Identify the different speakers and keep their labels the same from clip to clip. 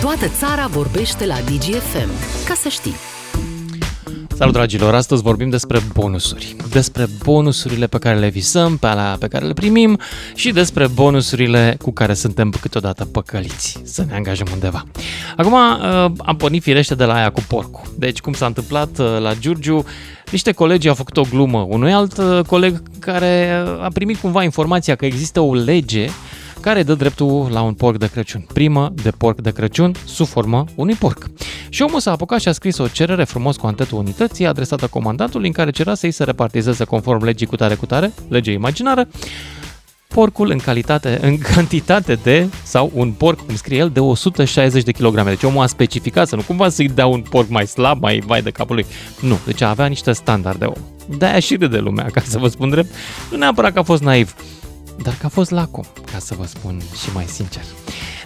Speaker 1: Toată țara vorbește la DGFM. Ca să știi.
Speaker 2: Salut dragilor, astăzi vorbim despre bonusuri. Despre bonusurile pe care le visăm, pe alea pe care le primim și despre bonusurile cu care suntem câteodată păcăliți să ne angajăm undeva. Acum uh, am pornit firește de la aia cu porcul. Deci cum s-a întâmplat uh, la Giurgiu, niște colegi au făcut o glumă unui alt uh, coleg care a primit cumva informația că există o lege care dă dreptul la un porc de Crăciun. Primă de porc de Crăciun sub formă unui porc. Și omul s-a apucat și a scris o cerere frumos cu antetul unității adresată comandantului în care cerea să-i se repartizeze conform legii cu tare cu tare, lege imaginară, porcul în calitate, în cantitate de, sau un porc, cum scrie el, de 160 de kg. Deci omul a specificat să nu cumva să-i dea un porc mai slab, mai vai de capul lui. Nu, deci avea niște standarde om. De-aia și de lumea, ca să vă spun drept. Nu neapărat că a fost naiv dar că a fost lacom, ca să vă spun și mai sincer.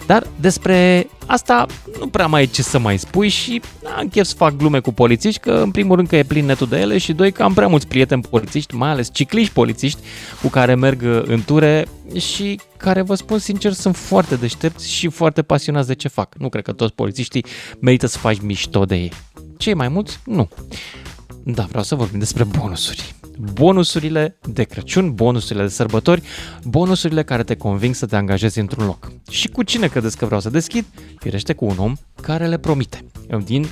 Speaker 2: Dar despre asta nu prea mai e ce să mai spui și am chef să fac glume cu polițiști, că în primul rând că e plin netul de ele și doi că am prea mulți prieteni polițiști, mai ales cicliști polițiști cu care merg în ture și care vă spun sincer sunt foarte deștepți și foarte pasionați de ce fac. Nu cred că toți polițiștii merită să faci mișto de ei. Cei mai mulți, nu. Da, vreau să vorbim despre bonusuri bonusurile de Crăciun, bonusurile de sărbători, bonusurile care te conving să te angajezi într-un loc. Și cu cine credeți că vreau să deschid? Firește cu un om care le promite. Din,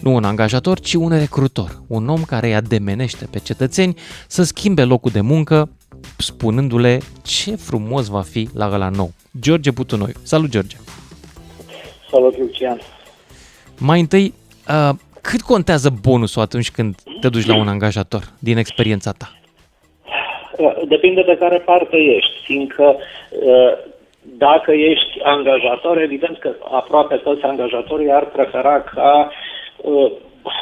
Speaker 2: nu un angajator, ci un recrutor. Un om care îi ademenește pe cetățeni să schimbe locul de muncă, spunându-le ce frumos va fi la ăla nou. George Butunoi. Salut, George!
Speaker 3: Salut, Lucian!
Speaker 2: Mai întâi, uh, cât contează bonusul atunci când te duci la un angajator, din experiența ta?
Speaker 3: Depinde de care parte ești, fiindcă uh, dacă ești angajator, evident că aproape toți angajatorii ar prefera ca uh,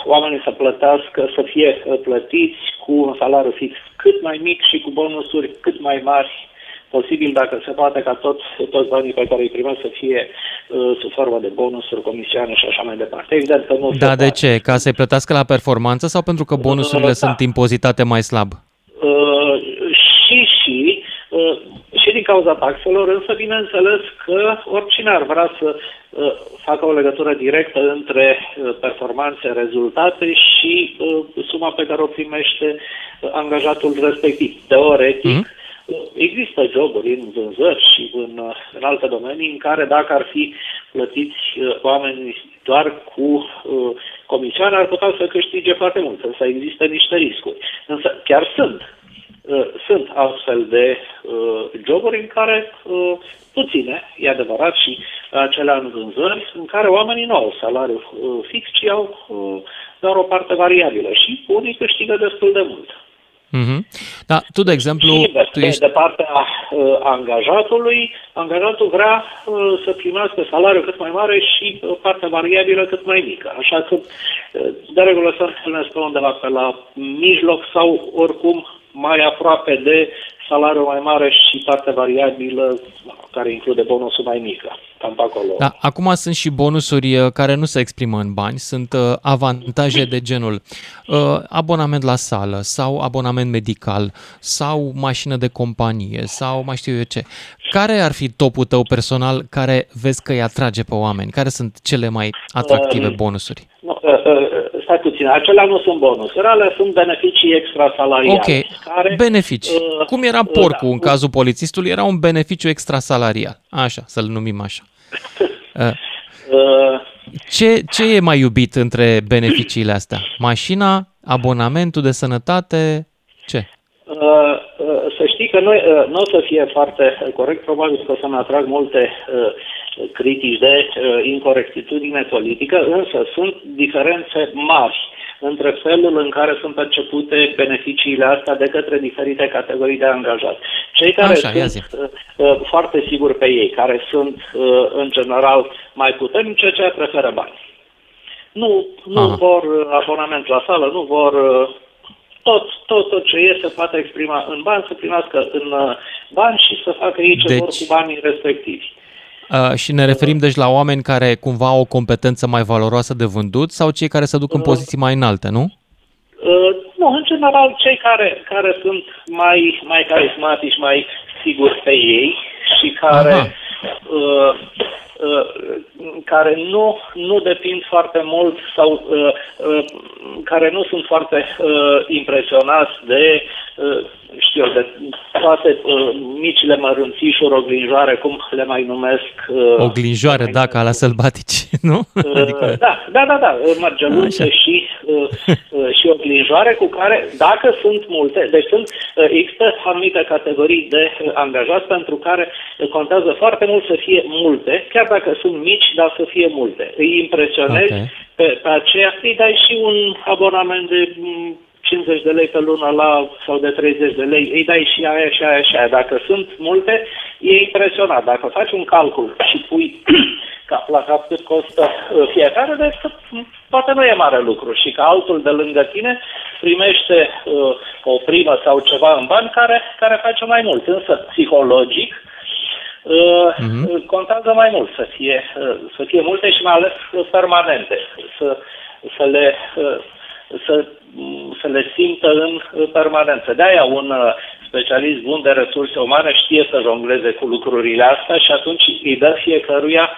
Speaker 3: oamenii să plătească, să fie plătiți cu un salariu fix cât mai mic și cu bonusuri cât mai mari posibil, dacă se poate, ca toți, toți banii pe care îi primesc să fie uh, sub formă de bonusuri, comisioane și așa mai departe. Evident că nu
Speaker 2: Da, de poate. ce? Ca să-i plătească la performanță sau pentru că bonusurile uh, da. sunt impozitate mai slab?
Speaker 3: Uh, și, și, uh, și din cauza taxelor, însă bineînțeles că oricine ar vrea să uh, facă o legătură directă între uh, performanțe, rezultate și uh, suma pe care o primește uh, angajatul respectiv. Teoretic, mm-hmm Există joburi în vânzări și în, în alte domenii în care dacă ar fi plătiți uh, oamenii doar cu uh, comisioane, ar putea să câștige foarte mult, însă există niște riscuri. Însă chiar sunt uh, sunt astfel de uh, joburi în care uh, puține, e adevărat, și acelea în vânzări, în care oamenii nu au salariu uh, fix, ci au uh, doar o parte variabilă și unii câștigă destul de mult.
Speaker 2: Mm-hmm. Da, tu, de exemplu...
Speaker 3: Și de, tu ești... de partea uh, angajatului, angajatul vrea uh, să primească salariul cât mai mare și uh, partea variabilă cât mai mică. Așa că, uh, de regulă, să întâlnesc pe undeva pe la mijloc sau, oricum, mai aproape de salariul mai mare și partea variabilă care include bonusul mai mică, cam pe acolo.
Speaker 2: Da, acum sunt și bonusuri uh, care nu se exprimă în bani, sunt uh, avantaje de genul uh, abonament la sală sau abonament medical sau mașină de companie sau mai știu eu ce. Care ar fi topul tău personal care vezi că îi atrage pe oameni? Care sunt cele mai atractive bonusuri?
Speaker 3: Nu, stai puțin, acelea nu sunt bonusuri, alea sunt beneficii extrasalariale.
Speaker 2: Ok, care, beneficii. Uh, Cum era porcul uh, da, în cazul polițistului, era un beneficiu extrasalarial. Așa, să-l numim așa. Uh, uh, ce, ce e mai iubit între beneficiile astea? Mașina, abonamentul de sănătate, ce?
Speaker 3: Uh, uh, să știi că noi, uh, nu o să fie foarte corect, probabil că o să-mi atrag multe uh, critici de uh, incorectitudine politică, însă sunt diferențe mari între felul în care sunt percepute beneficiile astea de către diferite categorii de angajați. Cei care Așa, sunt uh, uh, foarte siguri pe ei, care sunt uh, în general mai puternici, ce preferă bani. Nu, nu Aha. vor uh, abonament la sală, nu vor uh, tot, tot, tot ce e se poate exprima în bani, să primească în uh, bani și să facă ei ce deci, vor cu banii respectivi.
Speaker 2: Uh, și ne referim deci la oameni care cumva au o competență mai valoroasă de vândut sau cei care se duc în uh, poziții mai înalte, nu?
Speaker 3: Uh, nu, în general cei care, care sunt mai, mai carismatici, mai siguri pe ei și care uh, uh, care nu, nu depind foarte mult sau uh, uh, care nu sunt foarte uh, impresionați de uh, știu eu, de toate uh, micile mărunțișuri, oglinjoare, cum le mai numesc.
Speaker 2: Uh, oglinjoare, da, ca la sălbatici, nu?
Speaker 3: Uh, adică... Da, da, da, da, mărgeluțe și, uh, uh, și oglinjoare cu care, dacă sunt multe, deci sunt, uh, există anumite categorii de uh, angajați pentru care contează foarte mult să fie multe, chiar dacă sunt mici, dar să fie multe. Îi impresionezi okay. pe, pe aceea, îi dai și un abonament de 50 de lei pe lună la, sau de 30 de lei, îi dai și aia și aia și aia. Dacă sunt multe, e impresionat. Dacă faci un calcul și pui cap la cap cât costă uh, fiecare, deci poate nu e mare lucru și că altul de lângă tine primește uh, o primă sau ceva în bani care, care face mai mult. Însă, psihologic, uh, uh-huh. contează mai mult să fie, uh, să fie multe și mai ales permanente. Să, să le uh, să, să le simtă în permanență. De-aia un uh, specialist bun de resurse umane știe să jongleze cu lucrurile astea și atunci îi dă fiecăruia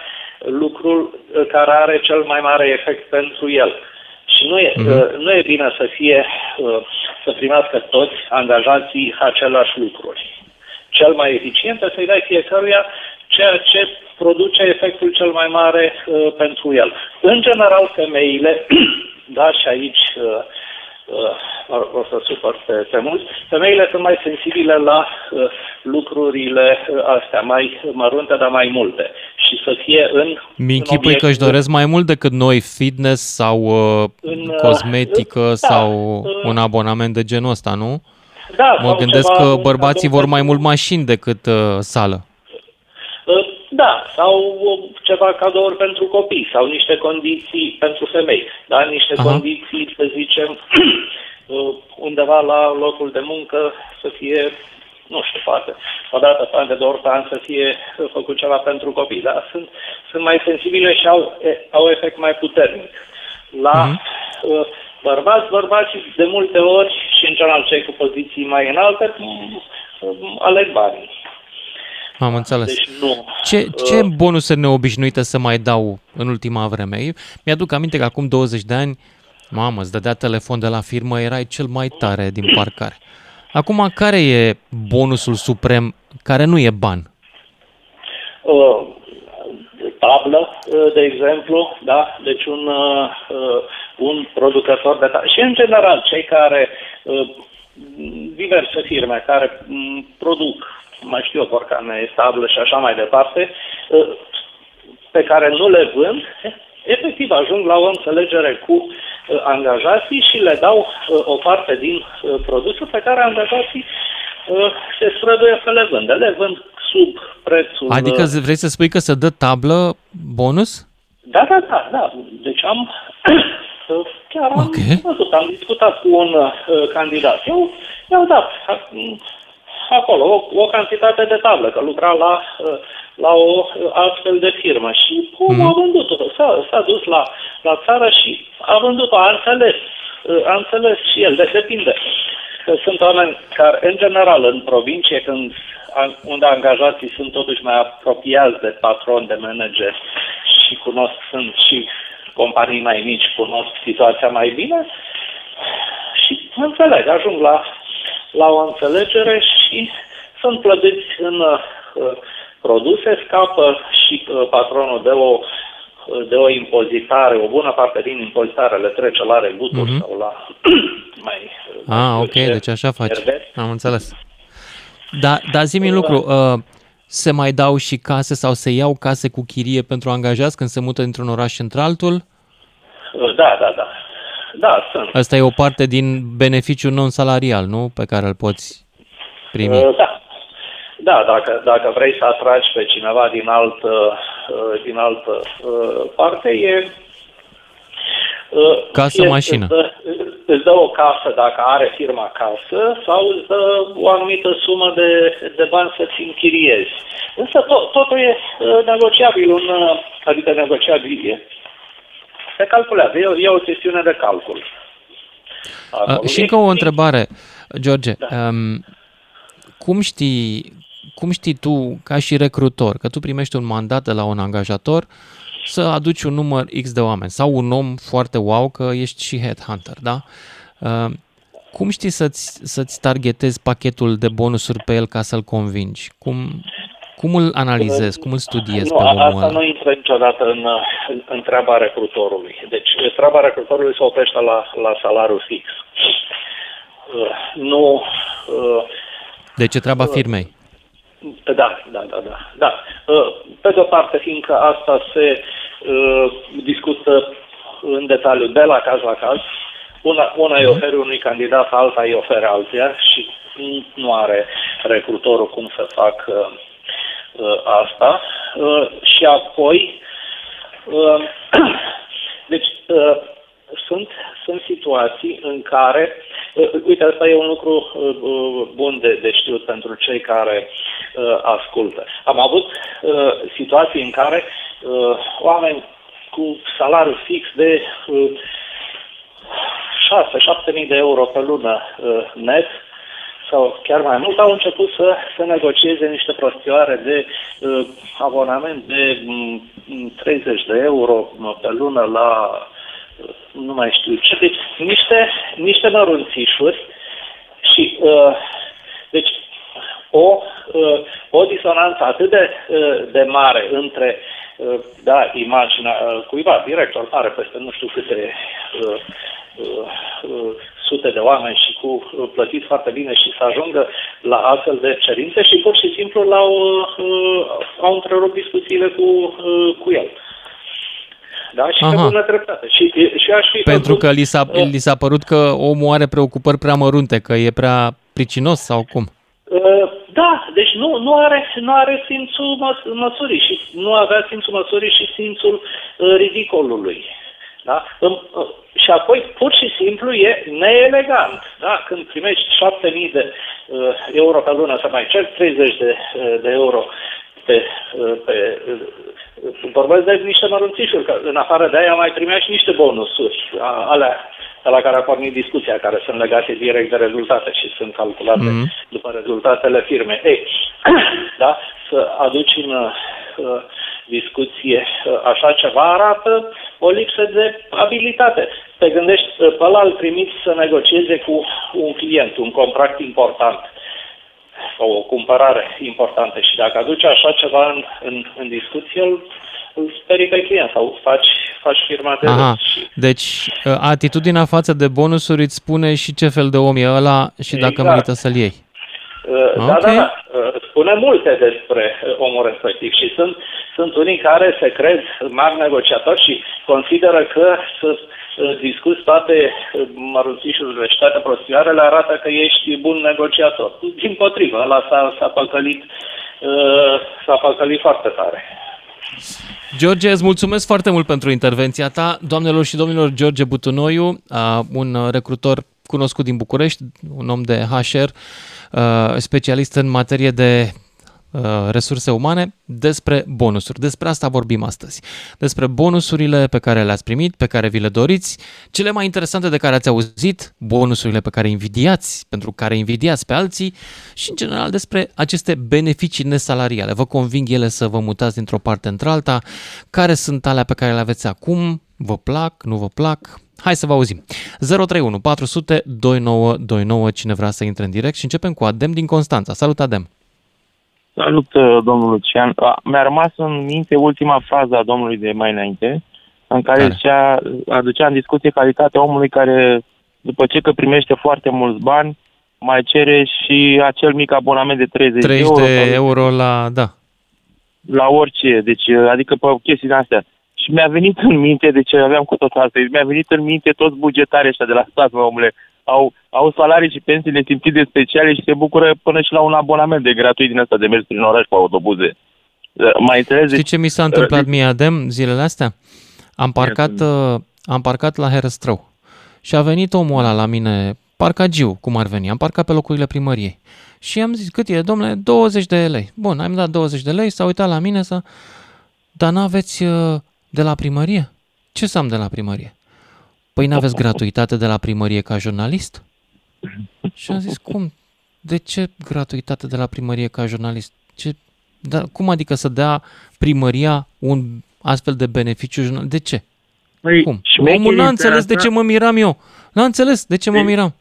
Speaker 3: lucrul uh, care are cel mai mare efect pentru el. Și nu e, mm-hmm. nu e bine să fie, să primească toți angajații același lucruri. Cel mai eficient este să-i dai fiecăruia ceea ce produce efectul cel mai mare uh, pentru el. În general, femeile da, și aici uh, uh, o să supăr pe, pe mulți, femeile sunt mai sensibile la uh, lucrurile uh, astea, mai mărunte, dar mai multe. Și să fie în...
Speaker 2: Mi că își doresc mai mult decât noi fitness sau uh, în, uh, cosmetică da, sau uh, un abonament de genul ăsta, nu?
Speaker 3: Da,
Speaker 2: mă gândesc că bărbații vor mai mult mașini decât uh, sală.
Speaker 3: Da, sau ceva cadouri pentru copii sau niște condiții pentru femei, da? niște Aha. condiții, să zicem, undeva la locul de muncă să fie, nu știu, poate, o dată pe an de două ori pe an să fie făcut ceva pentru copii, da? Sunt, sunt mai sensibile și au, au efect mai puternic. La uh-huh. bărbați, bărbați de multe ori și în general cei cu poziții mai înalte aleg banii.
Speaker 2: Am înțeles.
Speaker 3: Deci nu.
Speaker 2: Ce, ce uh, bonusuri neobișnuite să mai dau în ultima vreme? mi-aduc aminte că acum 20 de ani, mamă, îți dădea telefon de la firmă, erai cel mai tare din parcare. Acum, care e bonusul suprem care nu e ban?
Speaker 3: Uh, tablă, uh, de exemplu, da? Deci un, uh, uh, un producător de tablă. Și în general, cei care, uh, diverse firme care um, produc mai știu eu, borcane, stablă și așa mai departe, ă, pe care nu le vând, efectiv ajung la o înțelegere cu ă, angajații și le dau ă, o parte din produsul pe care angajații se străduie să le vândă. Le vând sub prețul...
Speaker 2: Adică vrei să spui că se dă tablă bonus?
Speaker 3: Da, da, da, da. Deci am chiar am okay. văzut, am discutat cu un uh, candidat. Eu i-au dat acolo o, o cantitate de tablă, că lucra la, la o astfel de firmă și omul mm. a vândut-o. S-a, s-a dus la, la țară și a vândut-o, a înțeles, a înțeles și el, de depinde. Că sunt oameni care, în general, în provincie, când, unde angajații sunt totuși mai apropiați de patron, de manager și cunosc, sunt și companii mai mici, cunosc situația mai bine și înțeleg, ajung la la o înțelegere și sunt plătiți în uh, produse, scapă și uh, patronul de o de o impozitare, o bună parte din impozitare le trece la reguturi mm-hmm. sau la mai...
Speaker 2: Ah, ok, deci așa faci. Am înțeles. Da, dar zi-mi un lucru, uh, se mai dau și case sau se iau case cu chirie pentru angajați când se mută dintr-un oraș într-altul?
Speaker 3: Uh, da, da, da. Da, sunt.
Speaker 2: Asta e o parte din beneficiul non-salarial, nu? Pe care îl poți primi. Uh,
Speaker 3: da. Da, dacă, dacă vrei să atragi pe cineva din altă, uh, din altă uh, parte, e...
Speaker 2: Casă, mașină. Îți dă,
Speaker 3: îți dă o casă dacă are firma casă sau îți dă o anumită sumă de, de bani să-ți închiriezi. Însă tot, totul e negociabil, un, adică negociabil e se calculează, e, e o chestiune de calcul.
Speaker 2: Acolo. Uh, și încă o întrebare, George. Da. Um, cum știi, cum știi tu, ca și recrutor, că tu primești un mandat de la un angajator să aduci un număr X de oameni sau un om foarte wow că ești și headhunter, da? Uh, cum știi să-ți, să-ți targetezi pachetul de bonusuri pe el ca să-l convingi? Cum, cum îl analizezi, cum îl studiezi
Speaker 3: nu,
Speaker 2: pe omul
Speaker 3: asta
Speaker 2: ăla?
Speaker 3: nu intră niciodată în, în, în treaba recrutorului. Deci treaba recrutorului se oprește la, la salariul fix. Uh, nu... Uh,
Speaker 2: Deci e treaba firmei.
Speaker 3: Da, da, da, da. da. Uh, Pe de-o parte, fiindcă asta se uh, discută în detaliu de la caz la caz, una, una îi oferi unui candidat, alta îi oferi altuia și nu are recrutorul cum să facă uh, asta. Uh, și apoi, uh, deci, uh, sunt, sunt situații în care, uh, uite, asta e un lucru uh, uh, bun de, de știut pentru cei care uh, ascultă. Am avut uh, situații în care uh, oameni cu salariu fix de uh, 6-7 mii de euro pe lună uh, net sau chiar mai mult, au început să, să negocieze niște prostioare de uh, abonament de um, 30 de euro pe lună la uh, nu mai știu ce, deci niște, niște mărunțișuri și uh, deci o, uh, o disonanță atât de, uh, de mare între uh, da, imaginea uh, cuiva, director are peste nu știu câte uh, uh, uh, sute de oameni și cu uh, plătit foarte bine și să ajungă la astfel de cerințe și pur și simplu l-au, uh, au întrerupt discuțiile cu, uh, cu el. Da? Și
Speaker 2: Aha.
Speaker 3: pe bună dreptate. Și, și aș fi
Speaker 2: Pentru
Speaker 3: făcut,
Speaker 2: că li s-a,
Speaker 3: uh,
Speaker 2: li s-a părut că omul are preocupări prea mărunte, că e prea pricinos sau cum?
Speaker 3: Uh, Da, deci nu, nu, are, nu are simțul măs, măsurii și nu avea simțul măsurii și simțul uh, ridicolului. Da? În- uh, Și apoi, pur și simplu, e neelegant. Da? Când primești 7.000 de uh, euro pe lună, să mai cer 30 de, uh, de euro pe, uh, pe uh, vorbesc de niște mărunțișuri, că în afară de aia mai primeai și niște bonusuri, a- alea de la care a pornit discuția, care sunt legate direct de rezultate și sunt calculate
Speaker 2: Mhm.
Speaker 3: după rezultatele firmei. Ei, da, să aduci în uh, discuție uh, așa ceva arată o lipsă de abilitate. Te gândești, uh, pe ăla îl trimiți să negocieze cu un client, un contract important sau o cumpărare importantă și dacă aduci așa ceva în, în, în discuție, îl, îl sperii pe client sau faci, faci firma de
Speaker 2: Aha,
Speaker 3: râs și
Speaker 2: deci uh, atitudinea față de bonusuri îți spune și ce fel de om e ăla și dacă
Speaker 3: Exact.
Speaker 2: merită să-l iei.
Speaker 3: Uh, Da,
Speaker 2: Ok.
Speaker 3: da, da. Uh, Spune multe despre uh, omul respectiv și sunt, sunt unii care se cred mari negociatori și consideră că să uh, discuți toate uh, mărunțișurile și toate prostioarele arată că ești bun negociator. Din potrivă, ăla s-a, s-a păcălit, uh, s-a păcălit foarte tare.
Speaker 2: George, îți mulțumesc foarte mult pentru intervenția ta. Doamnelor și domnilor, George Butunoiu, uh, un uh, recrutor cunoscut din București, un om de HR, uh, specialist în materie de uh, resurse umane, despre bonusuri. Despre asta vorbim astăzi. Despre bonusurile pe care le-ați primit, pe care vi le doriți, cele mai interesante de care ați auzit, bonusurile pe care invidiați, pentru care invidiați pe alții și, în general, despre aceste beneficii nesalariale. Vă conving ele să vă mutați dintr-o parte într-alta? Care sunt alea pe care le aveți acum? Vă plac? Nu vă plac? Hai să vă auzim. 031 400 2929 cine vrea să intre în direct și începem cu Adem din Constanța. Salut, Adem!
Speaker 4: Salut, uh, domnul Lucian. A, Mi-a rămas în minte ultima frază a domnului de mai înainte, în care
Speaker 2: Care?
Speaker 4: zicea, aducea în discuție calitatea omului care, după ce că primește foarte mulți bani, mai cere și acel mic abonament de 30,
Speaker 2: 30
Speaker 4: euro,
Speaker 2: de
Speaker 4: sau
Speaker 2: euro la... Da.
Speaker 4: la orice, deci adică pe chestii de astea. Și mi-a venit în minte, deci aveam cu tot asta, mi-a venit în minte toți bugetarii ăștia de la stat, mă, omule, au, au salarii și pensii nesimțite speciale și se bucură până și la un abonament de gratuit din asta de mers prin oraș cu autobuze. Mai înțeles?
Speaker 2: Știi
Speaker 4: Deci,
Speaker 2: ce mi s-a întâmplat
Speaker 4: deci-
Speaker 2: mie, Adem, zilele astea? Am parcat, uh, am parcat la Herăstrău și a venit omul ăla la mine, parcagiu, cum ar veni, am parcat pe locurile primăriei. Și am zis, cât e, domnule, 20 de lei. Bun, am dat 20 de lei, s-a uitat la mine să... Dar n-aveți uh, de la primărie? Ce să am de la primărie? Păi n-aveți gratuitate de la primărie ca jurnalist? Și am zis, cum? De ce gratuitate de la primărie ca jurnalist? Ce, da, cum adică să dea primăria un astfel de beneficiu. jurnal- De ce?
Speaker 4: Păi,
Speaker 2: Cum?
Speaker 4: șmecherii
Speaker 2: Omul n-a
Speaker 4: în
Speaker 2: înțeles de
Speaker 4: țara
Speaker 2: ce mă miram eu. N-a înțeles de ce mă
Speaker 4: Deci-
Speaker 2: miram.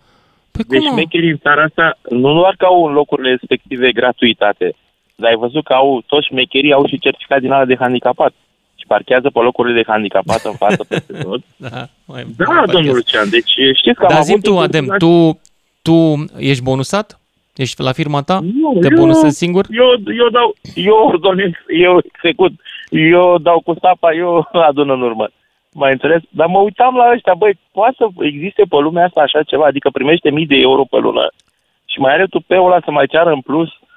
Speaker 2: Păi
Speaker 4: Deci
Speaker 2: cum? mă?
Speaker 4: șmecherii în țara asta nu doar că au în locurile respective gratuitate, dar ai văzut că au toți șmecherii au și certificat din ala de handicapat și parchează pe locurile de handicapat în față peste tot.
Speaker 2: Da, mai,
Speaker 4: Da,
Speaker 2: mai
Speaker 4: domnul Lucian, deci știți că am
Speaker 2: Dar
Speaker 4: avut...
Speaker 2: zi tu,
Speaker 4: inclusiv
Speaker 2: Adem,
Speaker 4: la-
Speaker 2: tu, tu ești bonusat? Ești la firma ta?
Speaker 4: Nu,
Speaker 2: Te
Speaker 4: eu-
Speaker 2: bonusezi singur?
Speaker 4: Eu, eu dau, eu ordonez, eu execut, eu dau cu sapa, eu adun în urmă. Mai înțeles? Dar mă uitam la ăștia, băi, poate să existe pe lumea asta așa ceva, adică primește mii de euro pe lună și mai are tupeul ăla să mai ceară în plus, uh,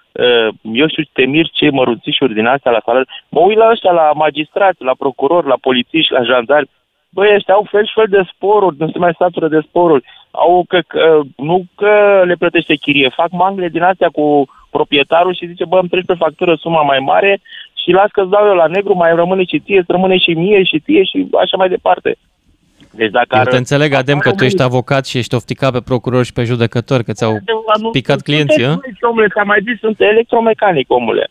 Speaker 4: eu știu, temir ce mărunțișuri din astea la salariu. Mă uit la ăștia, la magistrați, la procurori, la polițiști, la jandarmi. Băi, ăștia au fel și fel de sporuri, nu se mai satură de sporuri. Au că, că, nu că le plătește chirie, fac mangle din astea cu proprietarul și zice, bă, îmi treci pe factură suma mai mare și las că-ți dau eu la negru, mai rămâne și ție, îți rămâne și mie și ție și așa mai departe. Deci dacă
Speaker 2: Eu
Speaker 4: ar-
Speaker 2: te înțeleg, Adem, că tu ești avocat și ești ofticat pe procurori și pe judecători, că ți-au picat clienții,
Speaker 4: ă? Omule, ți-am mai zis, sunt electromecanic, omule.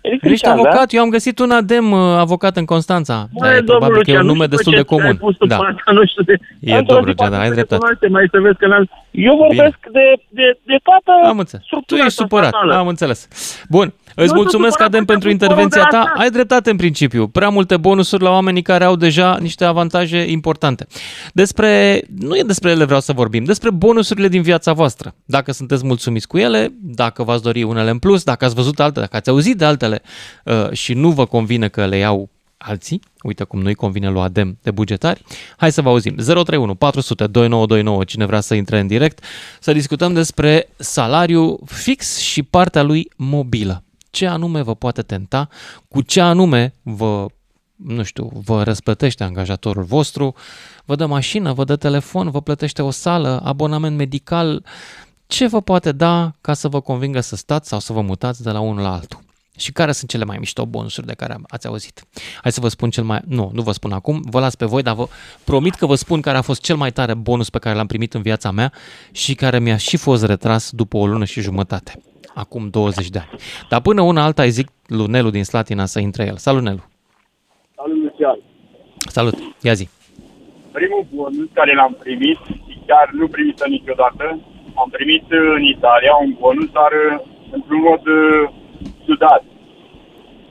Speaker 2: Ești
Speaker 4: Electrician, da?
Speaker 2: avocat? Eu am găsit un Adem uh, avocat în Constanța.
Speaker 4: Băi,
Speaker 2: Da, e
Speaker 4: domnul
Speaker 2: probabil că e un
Speaker 4: Lucian,
Speaker 2: nume
Speaker 4: nu știu
Speaker 2: destul
Speaker 4: ce
Speaker 2: de
Speaker 4: ți-ai
Speaker 2: comun.
Speaker 4: pus tu
Speaker 2: Da.
Speaker 4: pe asta, nu știu de...
Speaker 2: E
Speaker 4: Într-o
Speaker 2: dobru,
Speaker 4: zi poate
Speaker 2: da, ai
Speaker 4: să te
Speaker 2: dreptate.
Speaker 4: cunoaște, Mai să vezi că n-am... Eu vorbesc de, de, de toată
Speaker 2: Am înțeles. Tu
Speaker 4: structura
Speaker 2: ești
Speaker 4: asta
Speaker 2: supărat,
Speaker 4: statală.
Speaker 2: am înțeles. Bun, îți
Speaker 4: sunt
Speaker 2: mulțumesc,
Speaker 4: supărat
Speaker 2: Adem,
Speaker 4: că
Speaker 2: pentru
Speaker 4: am făcut
Speaker 2: intervenția
Speaker 4: de
Speaker 2: ta.
Speaker 4: asta.
Speaker 2: Ai dreptate în principiu. Prea multe bonusuri la oamenii care au deja niște avantaje importante. Despre, nu e despre ele vreau să vorbim, despre bonusurile din viața voastră. Dacă sunteți mulțumiți cu ele, dacă v-ați dori unele în plus, dacă ați văzut altele, dacă ați auzit de altele uh, și nu vă convine că le iau alții, uite cum nu-i convine lui Adem de bugetari, hai să vă auzim. 031 400 2929, cine vrea să intre în direct, să discutăm despre salariu fix și partea lui mobilă. Ce anume vă poate tenta, cu ce anume vă nu știu, vă răsplătește angajatorul vostru, vă dă mașină, vă dă telefon, vă plătește o sală, abonament medical, ce vă poate da ca să vă convingă să stați sau să vă mutați de la unul la altul. Și care sunt cele mai mișto bonusuri de care am- ați auzit? Hai să vă spun cel mai... Nu, nu vă spun acum, vă las pe voi, dar vă promit că vă spun care a fost cel mai tare bonus pe care l-am primit în viața mea și care mi-a și fost retras după o lună și jumătate, acum 20 de ani. Dar până una alta îi zic lui Nelu din Slatina să intre el. Salut, Nelu!
Speaker 5: Salut, Lucian.
Speaker 2: Salut! Ia zi!
Speaker 5: Primul bonus care l-am primit și chiar nu primit niciodată, am primit în Italia un bonus, dar uh, într-un mod uh, ciudat.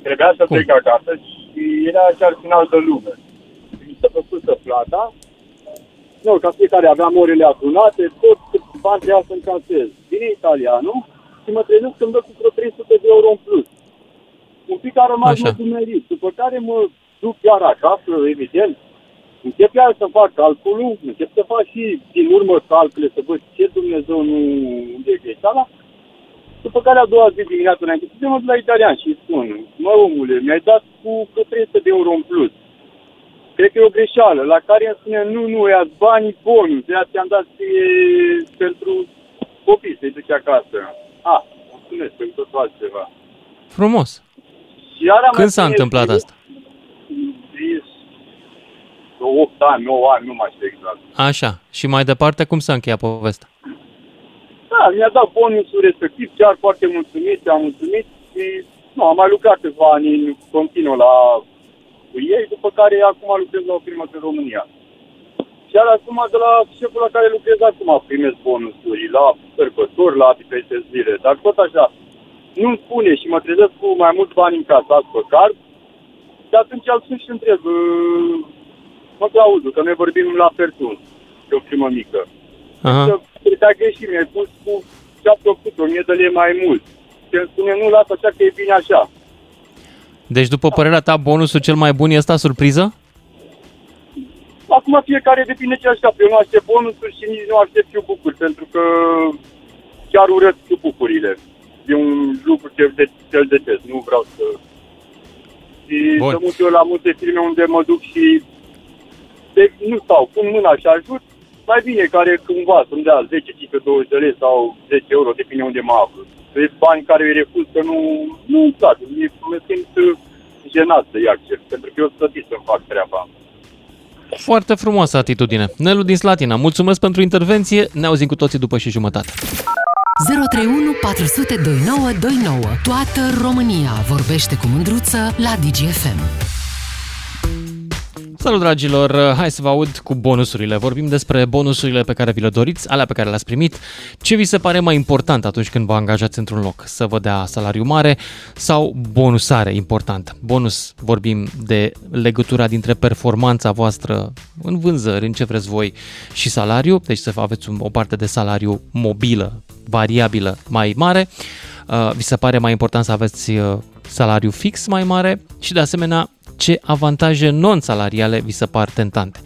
Speaker 5: Trebuia să
Speaker 2: Cum?
Speaker 5: plec acasă și era chiar în altă lume. Mi s-a făcut să plata. Nu, ca fiecare aveam orele adunate, tot bani trebuia să încasez. Vine italianul și mă trezesc când dă cu vreo 300 de euro în plus. Un pic a rămas
Speaker 2: Așa.
Speaker 5: mădumerit, după care mă duc iar acasă, evident, încep iar să fac calculul, încep să fac și din urmă calcule, să văd ce Dumnezeu nu e greșeala. După care a doua zi dimineața înainte, să mă duc la italian și îi spun, mă omule, mi-ai dat cu că 300 de euro în plus. Cred că e o greșeală, la care îmi spune, nu, nu, ia banii bonus, de ți-am dat ție pentru copii să-i duci acasă. A, mulțumesc, pentru totul altceva.
Speaker 2: Frumos!
Speaker 5: Și iar am
Speaker 2: Când
Speaker 5: mai
Speaker 2: s-a
Speaker 5: primit-
Speaker 2: întâmplat asta?
Speaker 5: 8 ani, 9 ani, nu mai știu exact.
Speaker 2: Așa. Și mai departe, cum s-a încheiat povestea?
Speaker 5: Da, mi-a dat bonusul respectiv, chiar foarte mulțumit, am mulțumit și nu, am mai lucrat câțiva ani în continuu la cu ei, după care acum lucrez la o firmă în România. Și iar acum de la șeful la care lucrez acum primesc bonusuri, la sărbători, la diferite zile, dar tot așa. Nu-mi spune și mă trezesc cu mai mulți bani în casă, azi pe card, și atunci îl sun și întreb, "Uh, mă, Claudiu, că noi vorbim la Pertun, de o primă mică
Speaker 2: Aha.
Speaker 5: că te-a greșit, mi-ai pus cu 700, 1000 de lei mai mult. Și îmi spune, nu, lasă așa că e bine așa.
Speaker 2: Deci, după părerea ta, bonusul cel mai bun e ăsta, surpriză?
Speaker 5: Acum fiecare depinde ce așteaptă. Eu nu aștept bonusuri și nici nu aștept eu bucuri, pentru că chiar urăsc eu bucurile. E un lucru ce de, cel detest, nu vreau să... Și
Speaker 2: Bun.
Speaker 5: să mut eu la multe firme unde mă duc și de, nu stau, pun mâna și ajut, mai bine care cumva să-mi dea 10, 15, 20 de lei sau 10 euro, depinde unde mă aflu. De bani care îi refuz că nu, nu îmi plac, mi- mă simt uh, jenat să-i accept, pentru că eu sunt să-mi fac treaba.
Speaker 2: Foarte frumoasă atitudine. Nelu din Slatina, mulțumesc pentru intervenție. Ne auzim cu toții după și jumătate.
Speaker 1: 031 400 2929. Toată România vorbește cu mândruță la DGFM.
Speaker 2: Salut dragilor, hai să vă aud cu bonusurile. Vorbim despre bonusurile pe care vi le doriți, alea pe care le-ați primit. Ce vi se pare mai important atunci când vă angajați într-un loc? Să vă dea salariu mare sau bonusare importantă? Bonus, vorbim de legătura dintre performanța voastră în vânzări, în ce vreți voi și salariu, deci să aveți o parte de salariu mobilă, variabilă mai mare. Uh, vi se pare mai important să aveți uh, salariu fix mai mare și de asemenea ce avantaje non-salariale vi se par tentante.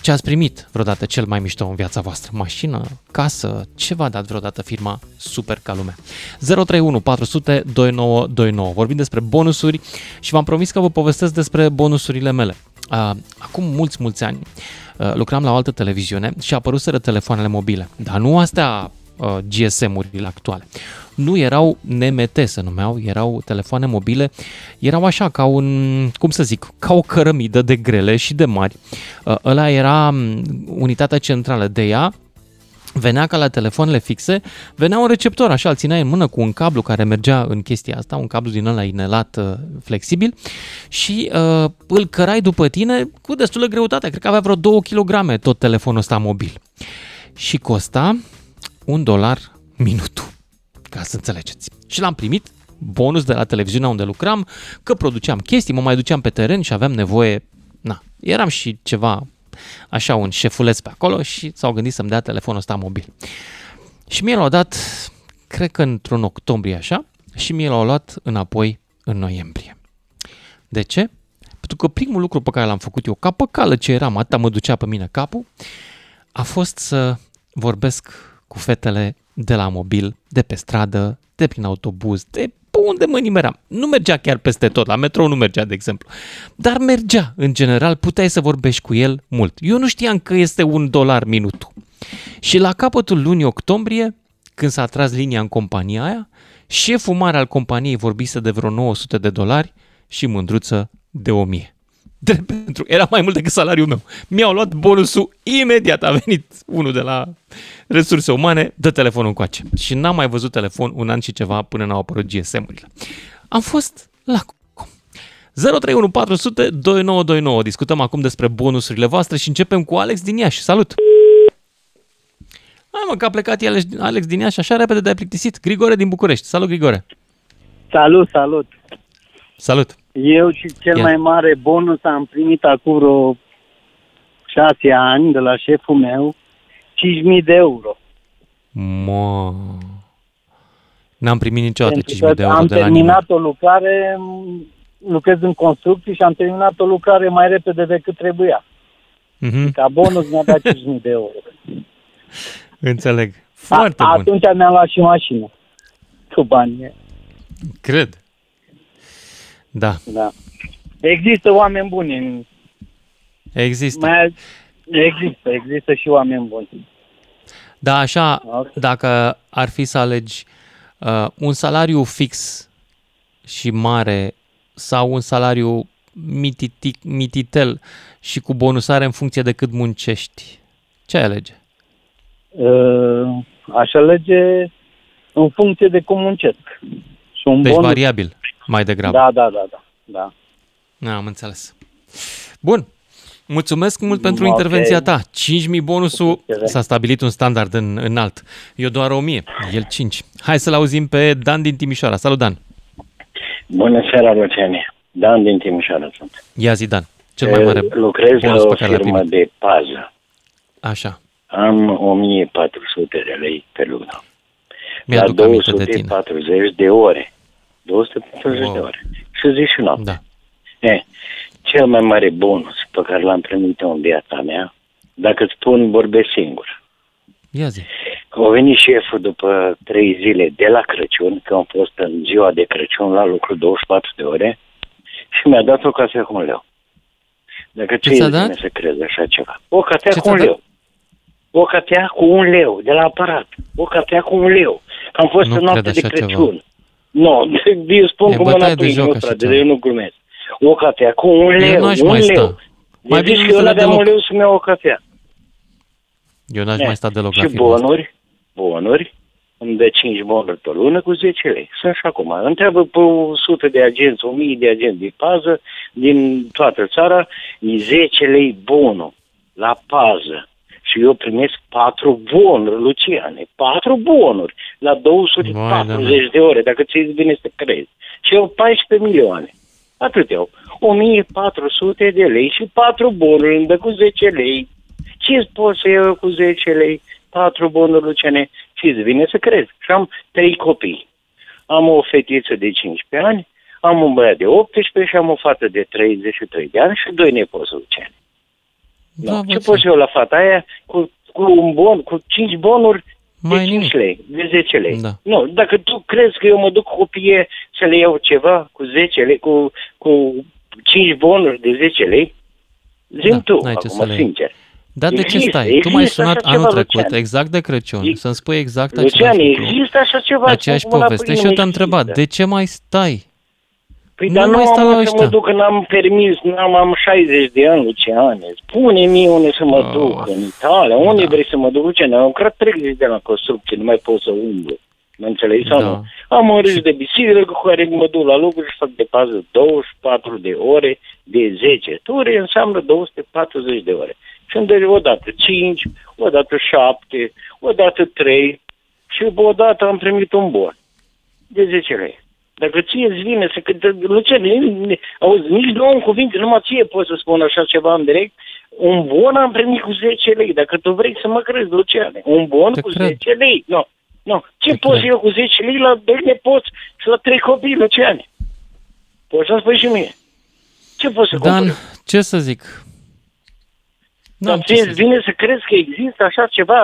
Speaker 2: Ce ați primit vreodată cel mai mișto în viața voastră? Mașină, casă, ce v-a dat vreodată firma super ca lumea? 031 400 2929. Vorbim despre bonusuri și v-am promis că vă povestesc despre bonusurile mele. Acum mulți, mulți ani lucram la o altă televiziune și apăruseră telefoanele mobile, dar nu astea GSM-urile actuale nu erau NMT se numeau, erau telefoane mobile, erau așa ca un, cum să zic, ca o cărămidă de grele și de mari. Uh, ăla era unitatea centrală de ea, venea ca la telefoanele fixe, venea un receptor, așa, îl țineai în mână cu un cablu care mergea în chestia asta, un cablu din ăla inelat uh, flexibil și uh, îl cărai după tine cu destulă greutate, cred că avea vreo 2 kg tot telefonul ăsta mobil. Și costa un dolar minutul ca să înțelegeți. Și l-am primit, bonus de la televiziunea unde lucram, că produceam chestii, mă mai duceam pe teren și aveam nevoie, na, eram și ceva, așa, un șefuleț pe acolo și s-au gândit să-mi dea telefonul ăsta mobil. Și mie l-au dat, cred că într-un octombrie așa, și mie l-au luat înapoi în noiembrie. De ce? Pentru că primul lucru pe care l-am făcut eu, ca păcală ce eram, atâta mă ducea pe mine capul, a fost să vorbesc cu fetele de la mobil, de pe stradă, de prin autobuz, de unde mă nimeram. Nu mergea chiar peste tot, la metrou nu mergea, de exemplu. Dar mergea, în general, puteai să vorbești cu el mult. Eu nu știam că este un dolar minutul. Și la capătul lunii octombrie, când s-a tras linia în compania aia, șeful mare al companiei vorbise de vreo 900 de dolari și mândruță de 1000 drept pentru era mai mult decât salariul meu. Mi-au luat bonusul imediat, a venit unul de la resurse umane, dă telefonul încoace. Și n-am mai văzut telefon un an și ceva până n-au apărut GSM-urile. Am fost la 031 400 2929. Discutăm acum despre bonusurile voastre și începem cu Alex din Iași. Salut! Hai mă, că a plecat Alex, Alex din Iași așa repede de-ai plictisit. Grigore din București. Salut, Grigore!
Speaker 6: Salut, salut!
Speaker 2: Salut!
Speaker 6: Eu și cel
Speaker 2: Ia.
Speaker 6: mai mare bonus am primit acum vreo șase ani de la șeful meu, 5.000 de euro.
Speaker 2: Mă... N-am primit niciodată
Speaker 6: Pentru
Speaker 2: 5.000 de
Speaker 6: că
Speaker 2: euro
Speaker 6: am
Speaker 2: de la
Speaker 6: terminat
Speaker 2: nimeni.
Speaker 6: o lucrare, m, lucrez în construcții și am terminat o lucrare mai repede decât trebuia.
Speaker 2: Mhm,
Speaker 6: Ca bonus mi-a dat 5.000 de euro.
Speaker 2: înțeleg. Foarte
Speaker 6: A,
Speaker 2: bun.
Speaker 6: atunci mi-am luat și mașină. Cu bani,
Speaker 2: Cred. Da,
Speaker 6: da. Există oameni buni în
Speaker 2: există.
Speaker 6: Mai există, există și oameni buni.
Speaker 2: Da, așa,
Speaker 6: Ok.
Speaker 2: dacă ar fi să alegi uh, un salariu fix și mare sau un salariu mititic, mititel și cu bonusare în funcție de cât muncești, ce ai alege?
Speaker 6: Uh, aș alege în funcție de cum muncesc. Și un
Speaker 2: Deci
Speaker 6: bonus.
Speaker 2: variabil, mai degrabă.
Speaker 6: Da, da, da, da. da.
Speaker 2: Da, am înțeles. Bun. Mulțumesc mult pentru
Speaker 6: Ok.
Speaker 2: intervenția ta. 5.000 bonusul,
Speaker 6: Plăcere.
Speaker 2: s-a stabilit un standard în, înalt. Eu doar 1.000, el 5. Hai să-l auzim pe Dan din Timișoara. Salut, Dan.
Speaker 7: Bună seara, Luciane. Dan din Timișoara sunt.
Speaker 2: Ia zi, Dan. Cel mai mare
Speaker 7: Eh, Lucrez
Speaker 2: bonus
Speaker 7: la o
Speaker 2: pe care l-ai
Speaker 7: firmă
Speaker 2: primit.
Speaker 7: de pază.
Speaker 2: Așa.
Speaker 7: Am 1400 de lei pe lună. La
Speaker 2: Mi-aduc aminte de tine.
Speaker 7: 240 de ore. 240
Speaker 2: Wow.
Speaker 7: de ore. Și zi și noapte.
Speaker 2: Da.
Speaker 7: Eh, cel mai mare bonus pe care l-am primit eu în viața mea, dacă îți spun, vorbesc singur.
Speaker 2: Ia zi.
Speaker 7: A venit șeful după trei zile de la Crăciun, că am fost în ziua de Crăciun la lucru 24 de ore, și mi-a dat o cafea cu un leu. Dacă ce
Speaker 2: ți-a
Speaker 7: e
Speaker 2: dat?
Speaker 7: bine să crezi așa ceva? O cafea
Speaker 2: Ce
Speaker 7: cu un
Speaker 2: ți-a dat?
Speaker 7: leu. O cafea cu un leu de la aparat. O cafea cu un leu. Că am fost
Speaker 2: Nu
Speaker 7: în noapte
Speaker 2: cred
Speaker 7: de
Speaker 2: așa
Speaker 7: Crăciun. Nu, eu spun
Speaker 2: E
Speaker 7: cu
Speaker 2: bătaie
Speaker 7: mâna
Speaker 2: de
Speaker 7: pe
Speaker 2: joc
Speaker 7: inimă,
Speaker 2: așa
Speaker 7: frate,
Speaker 2: ceva.
Speaker 7: eu nu glumesc. O cafea cu un leu,
Speaker 2: Eu n-aș
Speaker 7: un
Speaker 2: mai
Speaker 7: leu.
Speaker 2: sta. Mai
Speaker 7: Mai
Speaker 2: bine
Speaker 7: zici
Speaker 2: nu
Speaker 7: că eu
Speaker 2: să le
Speaker 7: n-aveam
Speaker 2: deloc.
Speaker 7: un leu să-mi iau o cafea.
Speaker 2: Eu n-aș
Speaker 7: Eh,
Speaker 2: mai sta deloc la
Speaker 7: Și
Speaker 2: firma asta.
Speaker 7: bonuri, bonuri, îmi dă 5 bonuri pe lună cu 10 lei. Sunt și acum. Întreabă pe 100 de agenți, 1000 de agenți de pază din toată țara, e 10 lei bonul la pază. Și eu primesc 4 bonuri, Luciane, 4 bonuri la 240 de ore, dacă ți bine să crezi. Și eu 14 milioane. Atât eu. 1400 de lei și 4 bonuri, îmi dă cu 10 lei. Ce pot să iau cu 10 lei? 4 bonuri, Luciane, și îți vine să crezi. Și am 3 copii. Am o fetiță de 15 ani, am un băiat de 18 și am o fată de 33 de ani și doi nepoți, Luciane. Da, da, ce pot eu la fata aia cu, cu un bon, cu 5 bonuri mai de 5 nimic. lei, de 10 lei. Da. Nu, dacă tu crezi că eu mă duc copie să le iau ceva cu 10 lei, cu, cu 5 bonuri de 10 lei, zi da, tu, acum, sincer.
Speaker 2: Dar de ce stai? Există tu m-ai sunat anul trecut, Lucian. exact de Crăciun, e... să-mi spui exact
Speaker 7: Lucian, același lucru. există așa ceva.
Speaker 2: Aceeași poveste și eu te-am întrebat, de ce mai stai?
Speaker 7: Păi nu dar nu am să mă duc, n-am permis, n-am am 60 de ani, Luciane. Spune-mi unde să mă oh. duc, în Italia, unde da. vrei să mă duc, Luciane? Am lucrat 30 de ani la construcție, nu mai pot să umblu. Mă înțelegi sau da. nu? Am un râs de bicicletă cu care mă duc la lucru și fac de pază 24 de ore de 10 ture, înseamnă 240 de ore. Și îmi dă odată 5, odată 7, odată 3 și odată am primit un bon de 10 lei. Dacă ție îți vine să... Lucian, auzi, nici două în cuvinte, numai ție poți să spun așa ceva în direct. Un bon am primit cu 10 lei. Dacă tu vrei să mă crezi, Lucian, un bon Te cu cred. 10 lei. Nu. Nu. Ce Te poți cred. eu cu 10 lei la doi nepoți și la trei copii, Lucian? Poți să spui și mie. Ce poți să Dan,
Speaker 2: cumpăr? ce să zic?
Speaker 7: Dar ție îți vine să crezi că există așa ceva?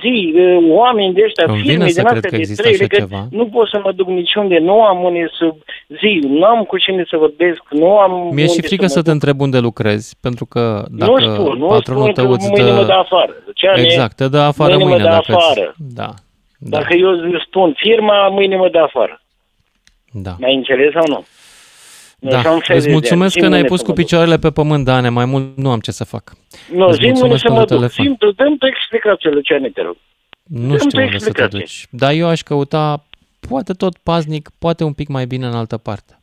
Speaker 7: Zi, oameni de ăștia,
Speaker 2: Îmi firme din astea de trei, că ceva.
Speaker 7: nu pot să mă duc niciunde, nu am unde să zi, nu am cu cine să vorbesc, nu am
Speaker 2: Mi-e și frică să, să te întreb unde lucrezi, pentru că dacă
Speaker 7: nu știu, nu
Speaker 2: patronul
Speaker 7: spun
Speaker 2: tău îți
Speaker 7: dă... mă dă afară.
Speaker 2: Ce exact, te dă afară mâine, mâine
Speaker 7: mă dă
Speaker 2: dacă
Speaker 7: afară.
Speaker 2: Da, da.
Speaker 7: Dacă eu spun firma, mâine mă dă afară.
Speaker 2: Da.
Speaker 7: Mai înțeles sau nu?
Speaker 2: Da, îți mulțumesc că ne-ai pus cu picioarele pe pământ, Dane, mai mult nu am ce să fac.
Speaker 7: Nu, zi unde să mă duc, simplu, dăm pe explicație, Luciane, te rog.
Speaker 2: Nu știu unde să te duci, dar eu aș căuta, poate tot paznic, poate un pic mai bine în altă parte.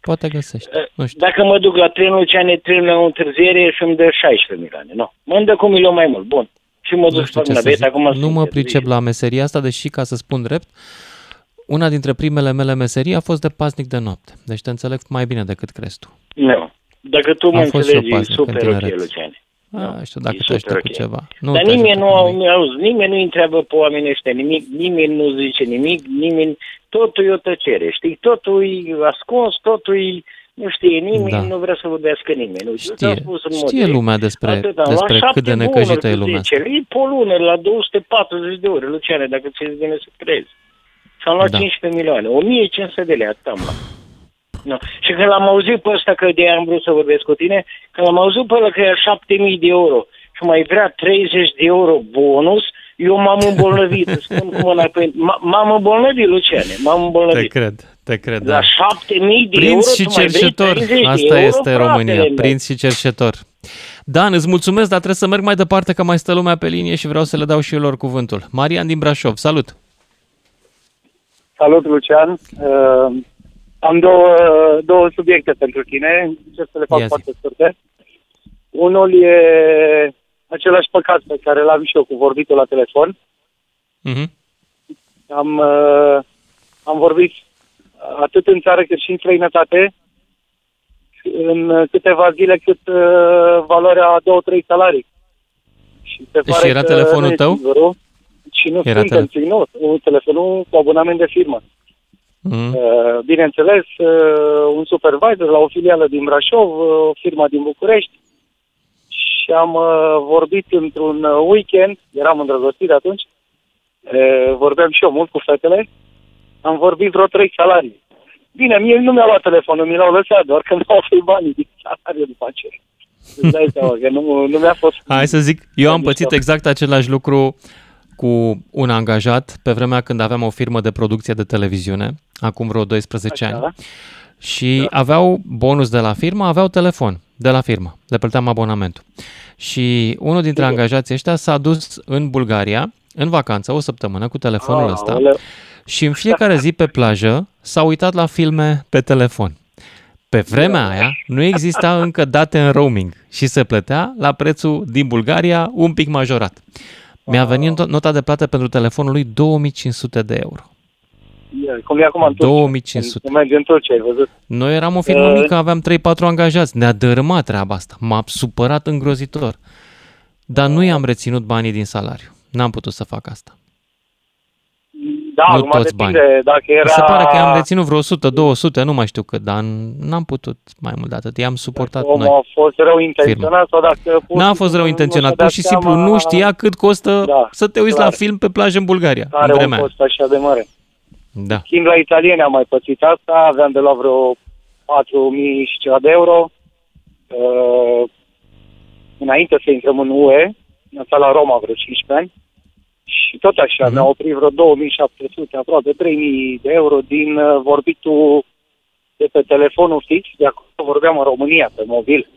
Speaker 2: Poate găsești, eh, nu știu.
Speaker 7: Dacă mă duc la trenul Luciane, trenul la o întârziere și îmi dă 16 milioane, nu. Mă dă cu un milion mai mult, bun. Și mă duc să fac naveta, acum
Speaker 2: Nu mă pricep la meseria asta, deși, ca să spun drept, una dintre primele mele meserii a fost de pasnic de noapte. Deci te înțeleg mai bine decât crezi tu.
Speaker 7: Nu. Dacă tu mă înțelegi, e super ok, Luciane.
Speaker 2: A, știu, dacă te ajută cu ceva.
Speaker 7: Nu Dar nimeni nu, auzi, nimeni nu întreabă pe oamenii ăștia nimic, nimeni nu zice nimic, nimeni, totul e o tăcere, știi? Totul e ascuns, totul e nu știe nimeni, da. nu vrea să vorbească nimeni. Nu,
Speaker 2: știe, spus în știe mod lumea despre, atâta, despre cât de necăjită e lumea asta.
Speaker 7: E pe lună, la 240 de ore, Luciane, dacă ți-e bine să crezi. Și am luat da. 15 milioane, 1500 de lei, atât am luat. No. Și când l-am auzit pe ăsta, că de am vrut să vorbesc cu tine, când l-am auzit pe ăla că e 7000 de euro și mai vrea 30 de euro bonus, eu m-am îmbolnăvit, spun cu mâna pe... M-am îmbolnăvit, Luciane, m-am îmbolnăvit.
Speaker 2: Te cred, te cred,
Speaker 7: da. La 7000 de
Speaker 2: Prinț
Speaker 7: euro,
Speaker 2: și cerșetor, asta este euro, România, prinț și cerșetor. Dan, îți mulțumesc, dar trebuie să merg mai departe, că mai stă lumea pe linie și vreau să le dau și eu lor cuvântul. Marian din Brașov, salut!
Speaker 8: Salut, Lucian. Uh, am două, două subiecte pentru tine, ce să le fac yes. foarte scurte. Unul e același păcat pe care l-am și eu cu vorbitul la telefon.
Speaker 2: Mm-hmm.
Speaker 8: Am, uh, am vorbit atât în țară cât și în străinătate în câteva zile cât uh, valoarea a două, trei salarii.
Speaker 2: Și, se deci pare era telefonul tău? Singurul
Speaker 8: și nu Era sunt ținut. Telefonul cu abonament de firmă. Mm. Uh, bineînțeles, uh, un supervisor la o filială din Brașov, uh, o firmă din București și am vorbit într-un weekend, eram îndrăgostit atunci, vorbeam și eu mult cu fetele, am vorbit vreo trei salarii. Bine, mie nu mi-a luat telefonul, mi l-au lăsat, doar că mi-au oferit banii din salariu după aceea. Îți dai seama că nu, nu mi-a fost...
Speaker 2: Hai să zic, eu am pățit exact același lucru cu un angajat pe vremea când aveam o firmă de producție de televiziune, acum vreo 12 Așa. ani. Și da. aveau bonus de la firmă, aveau telefon de la firmă, le plăteam abonamentul. Și unul dintre angajații ăștia s-a dus în Bulgaria în vacanță, o săptămână, cu telefonul
Speaker 8: Ah,
Speaker 2: ăsta
Speaker 8: Aoleu.
Speaker 2: și în fiecare zi pe plajă s-a uitat la filme pe telefon. Pe vremea aia nu exista încă date în roaming și se plătea la prețul din Bulgaria un pic majorat. Mi-a venit nota de plată pentru telefonul lui 2500 de euro.
Speaker 8: E, Cum e acum în Turcia.
Speaker 2: 2500.
Speaker 8: Cum merge în Turcia, ai văzut?
Speaker 2: Noi eram o firmă
Speaker 8: Uh.
Speaker 2: mică, aveam 3-4 angajați. Ne-a dărâmat treaba asta. M-a supărat îngrozitor. Dar nu i-am reținut banii din salariu. N-am putut să fac asta.
Speaker 8: Da,
Speaker 2: Nu
Speaker 8: acum
Speaker 2: toți
Speaker 8: depinde dacă era...
Speaker 2: Mi se pare că am reținut vreo 100, 200, nu mai știu cât, dar n-am putut mai mult de atât. I-am suportat
Speaker 8: Omul
Speaker 2: noi.
Speaker 8: a fost rău intenționat sau dacă... pur
Speaker 2: N-a
Speaker 8: și
Speaker 2: fost rău
Speaker 8: simplu
Speaker 2: intenționat,
Speaker 8: nu
Speaker 2: pur
Speaker 8: și-a
Speaker 2: și
Speaker 8: dat
Speaker 2: simplu
Speaker 8: seama
Speaker 2: nu știa cât costă
Speaker 8: Da,
Speaker 2: să te uiți
Speaker 8: clar.
Speaker 2: la film pe plajă în Bulgaria, în
Speaker 8: Are un
Speaker 2: vremea aia.
Speaker 8: cost așa de mare.
Speaker 2: Da.
Speaker 8: Schimb la italieni am mai pățit asta, aveam de la vreo 4.000 și ceva de euro. Uh, înainte să intrăm în UE, am stat la Roma vreo 15 ani și tot așa,
Speaker 2: Mhm.
Speaker 8: mi-au oprit vreo 2700, aproape 3000 de euro din uh, vorbitul de pe telefonul fix, de acolo vorbeam în România, pe mobil.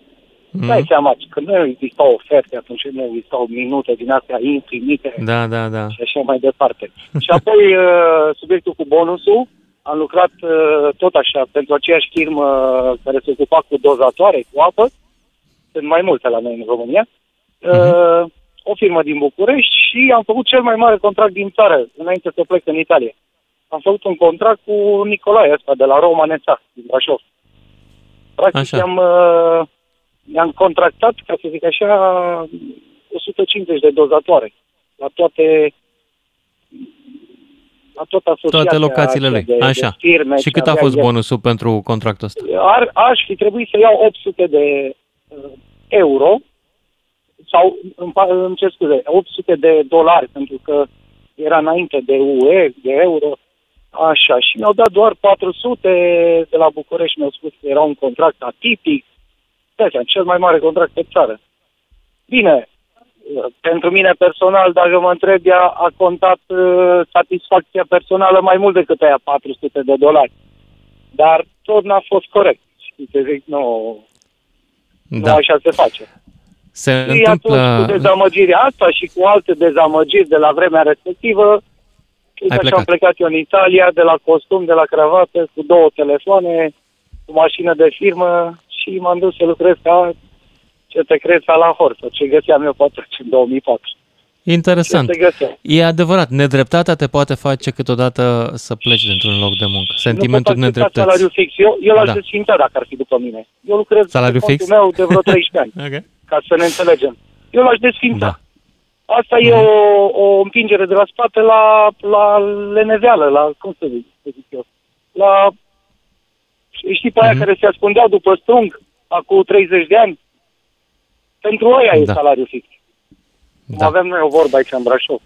Speaker 2: Mhm.
Speaker 8: Dai seama că nu existau oferte atunci, nu existau minute din astea infinite
Speaker 2: Da, da, da.
Speaker 8: și așa mai departe. și apoi uh, subiectul cu bonusul, am lucrat uh, tot așa pentru aceeași firmă care se ocupa cu dozatoare, cu apă, sunt mai multe la noi în România, uh, o firmă din București și am făcut cel mai mare contract din țară, înainte să plec în Italia. Am făcut un contract cu Nicolae ăsta de la Roma Neța, din Brașov. Practic
Speaker 2: Așa.
Speaker 8: am, uh, am contractat, ca să zic așa, 150 de dozatoare la toate la tot asociația
Speaker 2: Toate locațiile
Speaker 8: așa
Speaker 2: lui.
Speaker 8: de,
Speaker 2: Așa.
Speaker 8: De firme
Speaker 2: Și cât a
Speaker 8: avea
Speaker 2: fost
Speaker 8: el.
Speaker 2: bonusul pentru contractul ăsta?
Speaker 8: Ar, aș fi trebuit să iau 800 de uh, euro sau, îmi, pa- îmi cer scuze, 800 de dolari, pentru că era înainte de UE, de euro, așa, și mi-au dat doar 400 de la București, mi-au spus că era un contract atipic, de aceea, cel mai mare contract pe țară. Bine, uh, pentru mine personal, dacă mă întreb, ea a contat uh, satisfacția personală mai mult decât aia 400 de dolari. Dar tot n-a fost corect. Știți ce zic? Nu, nu
Speaker 2: Da.
Speaker 8: așa se face.
Speaker 2: Se
Speaker 8: Și atunci
Speaker 2: întâmplă...
Speaker 8: cu dezamăgirea asta și cu alte dezamăgiri de la vremea respectivă, uite așa
Speaker 2: plecat.
Speaker 8: am plecat eu în Italia, de la costum, de la cravată, cu două telefoane, cu mașină de firmă și m-am dus să lucrez ca ce te crezi la Horță, ce găseam eu pe atunci, în 2004.
Speaker 2: Interesant.
Speaker 8: Ce se găsea.
Speaker 2: E adevărat, nedreptatea te poate face câteodată să pleci dintr-un loc de muncă. Sentimentul
Speaker 8: nu pot accepta
Speaker 2: nedreptății.
Speaker 8: salariu fix. Eu, eu l-aș
Speaker 2: Da.
Speaker 8: desfința dacă ar fi după mine. Eu lucrez
Speaker 2: Salariu
Speaker 8: pe contul
Speaker 2: fix?
Speaker 8: meu de vreo 13 ani,
Speaker 2: Ok.
Speaker 8: Ca să ne înțelegem. Eu l-aș desfința.
Speaker 2: Da.
Speaker 8: Asta e o, o împingere de la spate la, la leneveală, la, cum să zic, să zic eu, la, știi pe aia
Speaker 2: Mhm.
Speaker 8: care se ascundeau după strung, acum 30 de ani? Pentru aia e
Speaker 2: Da.
Speaker 8: salariu fix.
Speaker 2: Da.
Speaker 8: Da. Avem noi o vorbă aici în Brașov.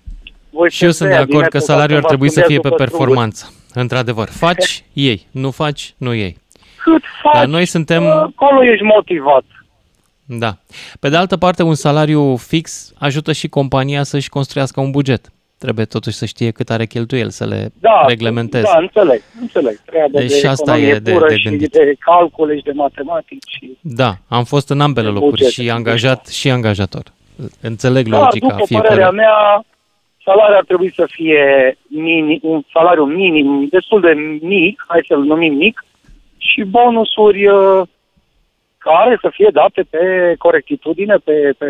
Speaker 8: Voi
Speaker 2: Și eu sunt de
Speaker 8: sunteți
Speaker 2: acord
Speaker 8: aia
Speaker 2: că
Speaker 8: din
Speaker 2: salariul ar
Speaker 8: epoca
Speaker 2: trebui să
Speaker 8: când
Speaker 2: fie
Speaker 8: vă
Speaker 2: pe
Speaker 8: ascundeați după
Speaker 2: performanță. Într-adevăr, faci, ei. Nu faci, nu ei.
Speaker 8: strunguri. Cât faci,
Speaker 2: Dar noi suntem...
Speaker 8: acolo ești motivat.
Speaker 2: Da. Pe de altă parte, un salariu fix ajută și compania să-și construiască un buget. Trebuie totuși să știe cât are cheltuieli, să le
Speaker 8: Da,
Speaker 2: reglementeze.
Speaker 8: Da, înțeleg, înțeleg. Treaba
Speaker 2: Deci
Speaker 8: de
Speaker 2: și asta
Speaker 8: economie
Speaker 2: e de-
Speaker 8: pură
Speaker 2: de
Speaker 8: și
Speaker 2: gândit.
Speaker 8: de calcule și de matematici. Și...
Speaker 2: Da, am fost în ambele
Speaker 8: De
Speaker 2: locuri,
Speaker 8: buget,
Speaker 2: și
Speaker 8: de
Speaker 2: angajat și angajator. Înțeleg
Speaker 8: Da,
Speaker 2: logica
Speaker 8: după
Speaker 2: fiecare.
Speaker 8: părerea mea, salariul ar trebui să fie mini, un salariu minim, destul de mic, hai să-l numim mic, și bonusuri uh, care să fie date pe corectitudine, pe, pe,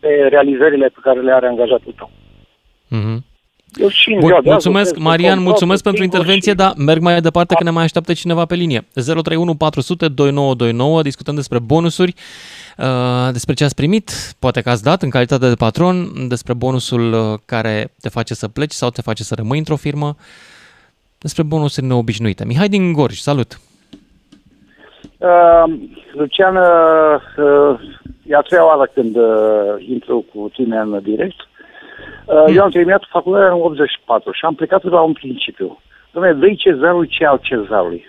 Speaker 8: pe realizările pe care le are angajatul tău.
Speaker 2: Mhm.
Speaker 8: Eu și în
Speaker 2: Bun,
Speaker 8: ziua de azi
Speaker 2: mulțumesc,
Speaker 8: lucrez cu
Speaker 2: Marian,
Speaker 8: control,
Speaker 2: mulțumesc
Speaker 8: cu
Speaker 2: pentru
Speaker 8: singur
Speaker 2: intervenție,
Speaker 8: și-
Speaker 2: dar merg mai departe că ne mai așteaptă cineva pe linie. 031 400 2929, discutăm despre bonusuri, uh, despre ce ați primit, poate că ați dat în calitate de patron, despre bonusul uh, care te face să pleci sau te face să rămâi într-o firmă, despre bonusuri neobișnuite. Mihai din Gorj, salut!
Speaker 9: Uh, Lucian, uh, uh, e a treia oară când uh, intru cu tine în direct. Uh, Eu am terminat facultatea în 84 și am plecat de la un principiu. Dom'le, dă cezarului ce al cezarului.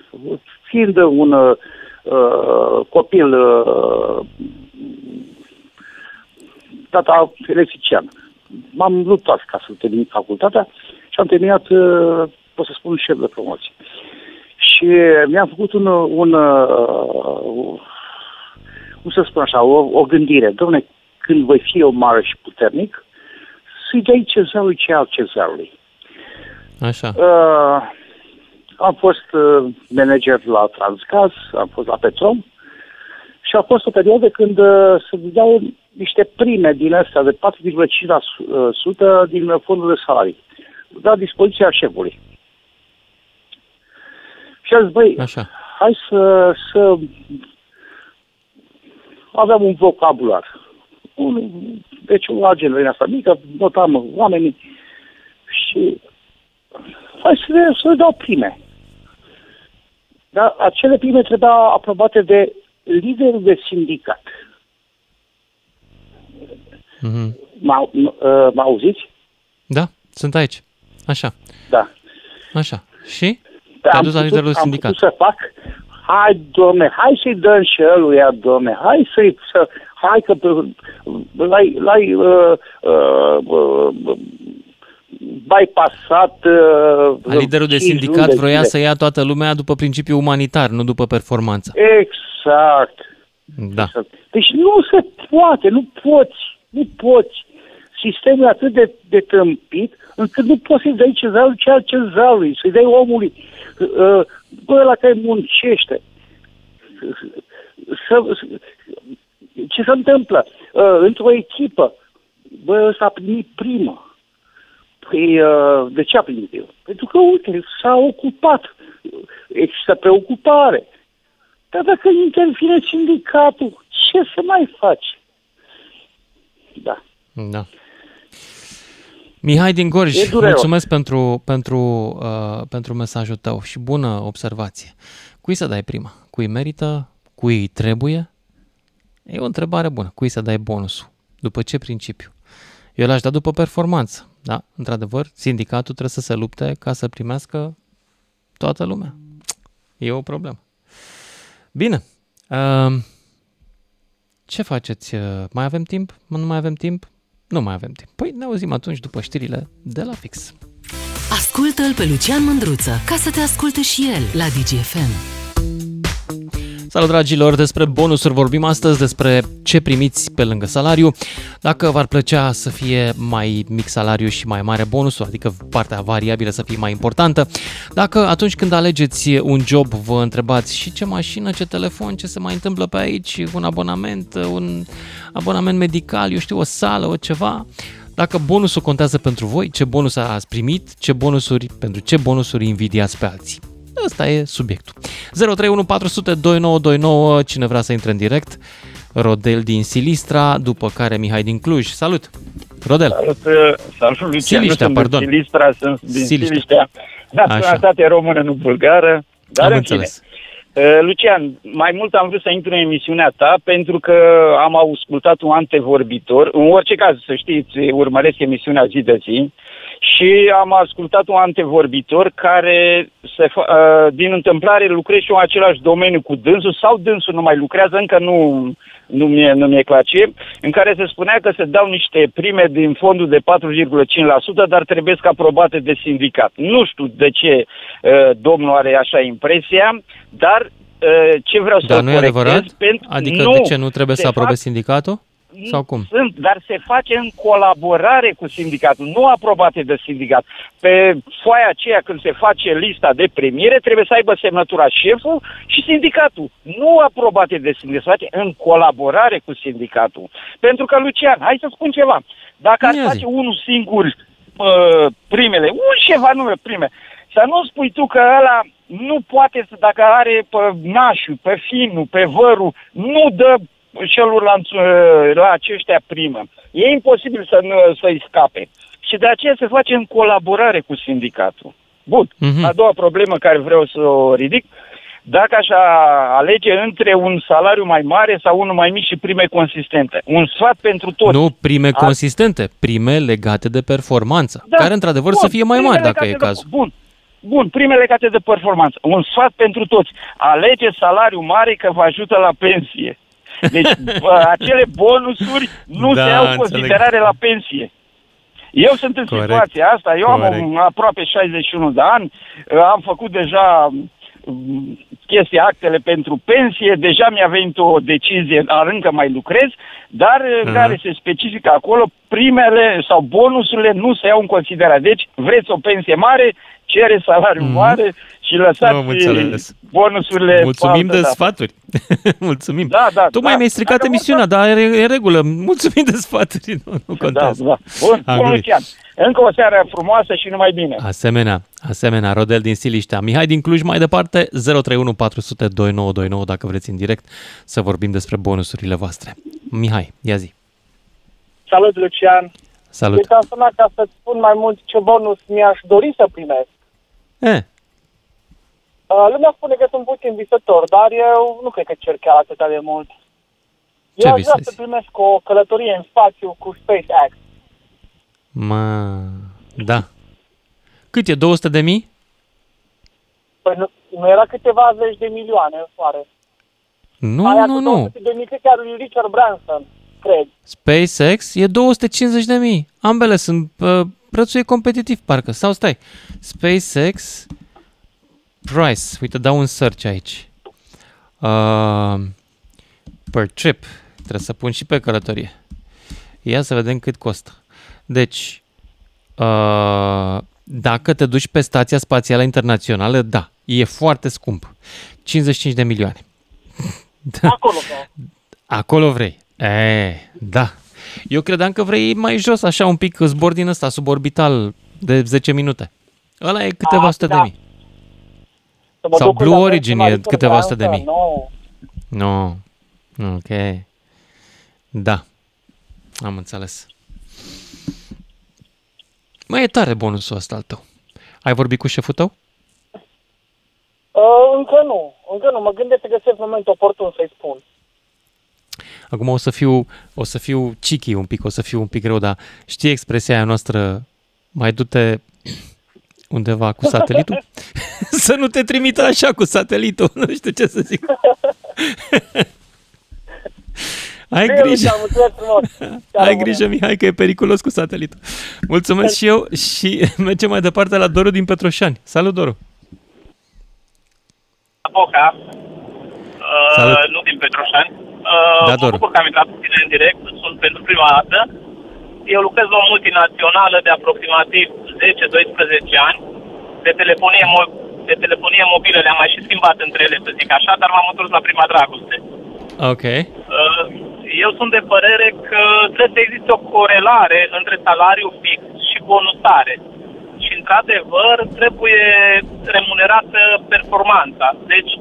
Speaker 9: Fiind un uh, uh, copil uh, tata electrician, m-am luptat ca să termin facultatea și am terminat, uh, pot să spun, șef de promoție. Și mi-am făcut un, un, uh, cum să spun așa, o, o gândire. Dom'le, când voi fi eu mare și puternic,
Speaker 10: să-i dai cezarului ce al cezarului.
Speaker 2: Așa.
Speaker 10: Uh, am fost uh, manager la Transgaz, am fost la Petrom și a fost o perioadă când uh, se dau niște prime din astea de 4,5% din fondul de salarii la dispoziția șefului. Și a zis, băi,
Speaker 2: Așa.
Speaker 10: hai să, să aveam un vocabular. Un, deci un agent din asta mică, notam oamenii și hai să, le, să le dau prime. Dar acele prime trebuiau aprobate de liderul de sindicat.
Speaker 2: Mhm.
Speaker 10: M-au, mă auziți?
Speaker 2: Da, sunt aici. Așa,
Speaker 10: Da.
Speaker 2: așa. Și?
Speaker 10: Da,
Speaker 2: Te-ai
Speaker 10: am
Speaker 2: dus la
Speaker 10: putut-
Speaker 2: liderul
Speaker 10: am
Speaker 2: sindicat.
Speaker 10: putut să fac, hai, domne, hai să-i dăm și ăluia, domne, hai să-i, să, hai că pe- l-ai, l-ai uh, uh, uh, bypassat uh,
Speaker 2: Liderul de
Speaker 10: cinci luni
Speaker 2: sindicat
Speaker 10: de
Speaker 2: vroia
Speaker 10: zile.
Speaker 2: să ia toată lumea după principiu umanitar, nu după performanță.
Speaker 10: Exact.
Speaker 2: Da.
Speaker 10: Deci nu se poate, nu poți, nu poți. Sistemul e atât de, de tâmpit încât nu poți să-i dai cezarul ce al cezarului, să-i dai omului, uh, bă, la care muncește. Să, să, ce se întâmplă? Uh, într-o echipă, bă, ăsta a primit primă. Păi, uh, de ce a primit primă? Pentru că, uite, s-a ocupat. Există preocupare. Dar dacă intervine sindicatul, ce să mai faci? Da.
Speaker 2: Da. Mihai din Gorj,
Speaker 10: E dureros.
Speaker 2: mulțumesc pentru, pentru, uh, pentru mesajul tău și bună observație. Cui să dai prima? Cui merită? Cui îi trebuie? E o întrebare bună. Cui să dai bonusul? După ce principiu? Eu l-aș da după performanță. Da, într-adevăr, sindicatul trebuie să se lupte ca să primească toată lumea. E o problemă. Bine. Uh, ce faceți? Uh, Mai avem timp? Nu mai avem timp? Nu mai avem timp. Păi ne auzim atunci după știrile de la fix.
Speaker 1: Ascultă-l pe Lucian Mândruță ca să te asculte și el la DGFM.
Speaker 2: Salut dragilor, despre bonusuri vorbim astăzi, despre ce primiți pe lângă salariu. Dacă v-ar plăcea să fie mai mic salariu și mai mare bonusul, adică partea variabilă să fie mai importantă. Dacă atunci când alegeți un job vă întrebați și ce mașină, ce telefon, ce se mai întâmplă pe aici, un abonament, un abonament medical, eu știu, o sală, o ceva. Dacă bonusul contează pentru voi, ce bonus ați primit, ce bonusuri, pentru ce bonusuri invidiați pe alții. Ăsta e subiectul. 031 400 2929, cine vrea să intre în direct. Rodel din Silistra, după care Mihai din Cluj. Salut! Rodel!
Speaker 11: Salut, uh, salut Lucian,
Speaker 2: Siliștea,
Speaker 11: nu sunt
Speaker 2: pardon.
Speaker 11: din Silistra, sunt din
Speaker 2: Siliștea.
Speaker 11: Siliștea. Naționalitate română, nu bulgară. Dar
Speaker 2: Am
Speaker 11: în
Speaker 2: înțeles.
Speaker 11: fine. Uh, Lucian, mai mult am vrut să intru în emisiunea ta pentru că am ascultat un antevorbitor. În orice caz, să știți, urmăresc emisiunea zi de zi și am ascultat un antevorbitor care, se fa- uh, din întâmplare, lucrez și eu în același domeniu cu dânsul sau dânsul nu mai lucrează, încă nu, nu mi-e, nu mi-e clar ce, în care se spunea că se dau niște prime din fondul de 4,5%, dar trebuie să aprobate de sindicat. Nu știu de ce uh, domnul are așa impresia, dar uh, ce vreau să
Speaker 2: Dar nu e adevărat?
Speaker 11: Pentru,
Speaker 2: Adică
Speaker 11: nu,
Speaker 2: de ce nu trebuie
Speaker 11: se
Speaker 2: să aprobe
Speaker 11: fac-
Speaker 2: sindicatul? Sau cum?
Speaker 11: sunt, dar se face în colaborare cu sindicatul, nu aprobate de sindicat. Pe foaia aceea, când se face lista de premiere, trebuie să aibă semnătura șeful și sindicatul. Nu aprobate de sindicat, se face în colaborare cu sindicatul. Pentru că, Lucian, hai să spun ceva. Dacă ar
Speaker 2: Ia zi.
Speaker 11: face unul singur uh, primele, un șef anume prime, să nu spui tu că ăla nu poate să, dacă are pe nașul, pe finul, pe vărul, nu dă celorlalți uh, la aceștia primă. E imposibil să nu, să-i scape. Și de aceea se face în colaborare cu sindicatul. Bun.
Speaker 2: Mhm.
Speaker 11: A doua problemă care vreau să o ridic, dacă aș alege între un salariu mai mare sau unul mai mic și prime consistente. Un sfat pentru toți.
Speaker 2: Nu prime
Speaker 11: A-
Speaker 2: consistente, prime legate de performanță,
Speaker 11: Da,
Speaker 2: care într-adevăr
Speaker 11: bun,
Speaker 2: să fie mai
Speaker 11: primele
Speaker 2: mari dacă e
Speaker 11: legate de-
Speaker 2: cazul.
Speaker 11: Bun. Bun, prime legate de performanță. Un sfat pentru toți. Alege salariu mare că vă ajută la pensie. Deci bă, acele bonusuri nu
Speaker 2: Da,
Speaker 11: se iau în
Speaker 2: înțeleg.
Speaker 11: considerare la pensie. Eu sunt în
Speaker 2: Corect,
Speaker 11: situația asta, eu am
Speaker 2: corect.
Speaker 11: un, aproape 61 de ani, am făcut deja mm, chestii, actele pentru pensie, deja mi-a venit o decizie, dar încă mai lucrez, dar uh-huh. care se specifică acolo, primele sau bonusurile nu se iau în considerare. Deci, vreți o pensie mare, cere salariu mm-hmm. mare și lăsați bonusurile.
Speaker 2: Mulțumim de da. sfaturi. Mulțumim.
Speaker 11: Da, da,
Speaker 2: Tocmai
Speaker 11: da,
Speaker 2: mi-ai stricat
Speaker 11: da,
Speaker 2: emisiunea, dar e în regulă. Mulțumim de sfaturi. Nu, nu contează.
Speaker 11: Da, da. Bun, bun Lucian. Încă o seară frumoasă și numai bine.
Speaker 2: Asemenea, asemenea, Rodel din Siliștea. Mihai din Cluj, mai departe, 031 400 2929, dacă vreți în direct să vorbim despre bonusurile voastre. Mihai, ia zi.
Speaker 12: Salut, Lucian.
Speaker 2: Salut.
Speaker 12: Uite, am sunat ca să spun mai mult ce bonus mi-aș dori să primesc.
Speaker 2: E.
Speaker 12: Uh, lumea spune că sunt puțin visător, dar eu nu cred că cer chiar atât de mult.
Speaker 2: Ce
Speaker 12: eu aș vrea
Speaker 2: visezi?
Speaker 12: să primesc o călătorie în spațiu cu SpaceX.
Speaker 2: Mă, da. Cât e? 200 de mii?
Speaker 12: Păi nu, nu era câteva zeci de milioane în soare.
Speaker 2: Nu,
Speaker 12: Aia
Speaker 2: nu,
Speaker 12: cu
Speaker 2: nu.
Speaker 12: 200 de mii, cred că are lui Richard Branson, cred.
Speaker 2: SpaceX e 250 de mii. Ambele sunt, uh, prețul e competitiv, parcă. Sau stai, SpaceX price. Uite, dau un search aici. Uh, per trip. Trebuie să pun și pe călătorie. Ia să vedem cât costă. Deci, uh, dacă te duci pe Stația Spațială Internațională, da, e foarte scump. 55 de milioane.
Speaker 12: Acolo,
Speaker 2: Acolo vrei. E, da. Eu credeam că vrei mai jos, așa un pic zbor din ăsta, suborbital, de 10 minute. Ăla e câteva
Speaker 12: A,
Speaker 2: sute
Speaker 12: da.
Speaker 2: de mii.
Speaker 12: Să mă
Speaker 2: Sau
Speaker 12: duc
Speaker 2: Blue
Speaker 12: la
Speaker 2: Origin
Speaker 12: Richard
Speaker 2: e câteva
Speaker 12: Branson,
Speaker 2: sute de mii.
Speaker 12: Nu.
Speaker 2: Nu. No. Ok. Da. Am înțeles. Mai e tare bonusul ăsta al tău. Ai vorbit cu șeful tău?
Speaker 12: Uh, încă nu, încă nu. Mă gândesc să găsesc moment oportun să-i spun.
Speaker 2: Acum o să fiu, o să fiu chichi un pic, o să fiu un pic greu, dar știi expresia aia noastră, mai du-te undeva cu satelitul? să nu te trimită așa cu satelitul, nu știu ce să zic. Ai
Speaker 12: Bine,
Speaker 2: grijă.
Speaker 12: Lucian, mulțumesc frumos.
Speaker 2: Ai grijă, Mihai, că e periculos cu satelitul. Mulțumesc și eu și mergem mai departe la Doru din Petroșani. Salut, Doru!
Speaker 13: Boca,
Speaker 2: Salut.
Speaker 13: uh, nu din Petroșani. Uh,
Speaker 2: Da,
Speaker 13: mă
Speaker 2: Doru.
Speaker 13: bucur că am intrat cu tine în direct, sunt pentru prima dată. Eu lucrez la o multinațională de aproximativ 10-12 ani. De telefonie, mo- de telefonie mobilă le-am mai și schimbat între ele, să zic așa, dar m-am întors la prima dragoste.
Speaker 2: Ok.
Speaker 13: Uh, Eu sunt de părere că trebuie să existe o corelare între salariu fix și bonusare. Și, într-adevăr, trebuie remunerată performanța. Deci,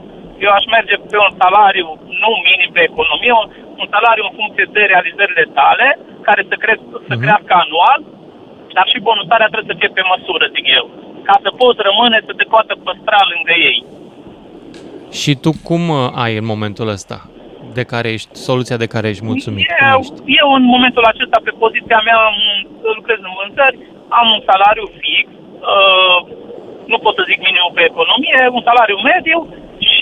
Speaker 13: eu aș merge pe un salariu nu minim pe economie, un, un salariu în funcție de realizările tale, care să, cresc, să crească anual, dar și bonusarea trebuie să fie pe măsură, zic eu. Ca să poți rămâne, să te poată păstra lângă ei.
Speaker 2: Și tu cum uh, ai în momentul ăsta? De care ești, soluția de care ești mulțumit? Cum
Speaker 13: Eu,
Speaker 2: ești?
Speaker 13: eu în momentul acesta, pe poziția mea, am, lucrez în vânzări, am un salariu fix, uh, nu pot să zic minim pe economie, un salariu mediu,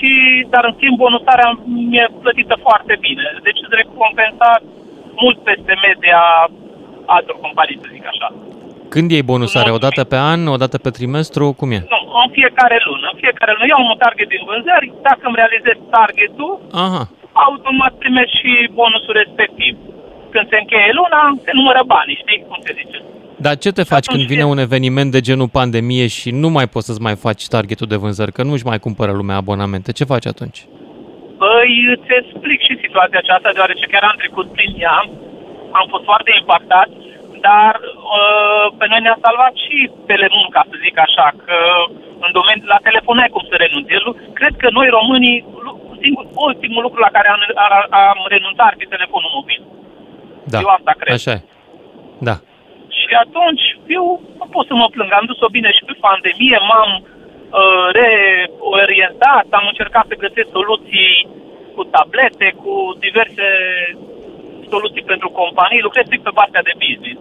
Speaker 13: și, dar în schimb bonusarea mi-e plătită foarte bine. Deci îți recompensat mult peste media altor companii, să zic așa.
Speaker 2: Când iei bonusare? O dată pe an, o dată pe trimestru? Cum e?
Speaker 13: Nu, în fiecare lună. În fiecare lună eu am un target din vânzări, dacă îmi realizez targetul,
Speaker 2: Aha.
Speaker 13: automat primesc și bonusul respectiv. Când se încheie luna, se numără banii, știi cum se zice?
Speaker 2: Dar ce te faci când vine un eveniment de genul pandemie și nu mai poți să-ți mai faci targetul de vânzări, că nu-și mai cumpără lumea abonamente? Ce faci atunci?
Speaker 13: Păi, îți explic și situația aceasta, deoarece chiar am trecut prin ea, am fost foarte impactat, dar uh, pe noi ne-a salvat și Telemon, ca să zic așa, că în domeniu, la telefon ai cum să renunți. Eu cred că noi românii, lu- singur, ultimul lucru la care am, ar- am renunțat ar fi telefonul mobil.
Speaker 2: Da,
Speaker 13: Eu asta cred.
Speaker 2: așa e. Da.
Speaker 13: Și atunci, eu nu pot să mă plâng. Am dus-o bine și pe pandemie, m-am uh, reorientat, am încercat să găsesc soluții cu tablete, cu diverse soluții pentru companii, lucrez strict pe partea de business.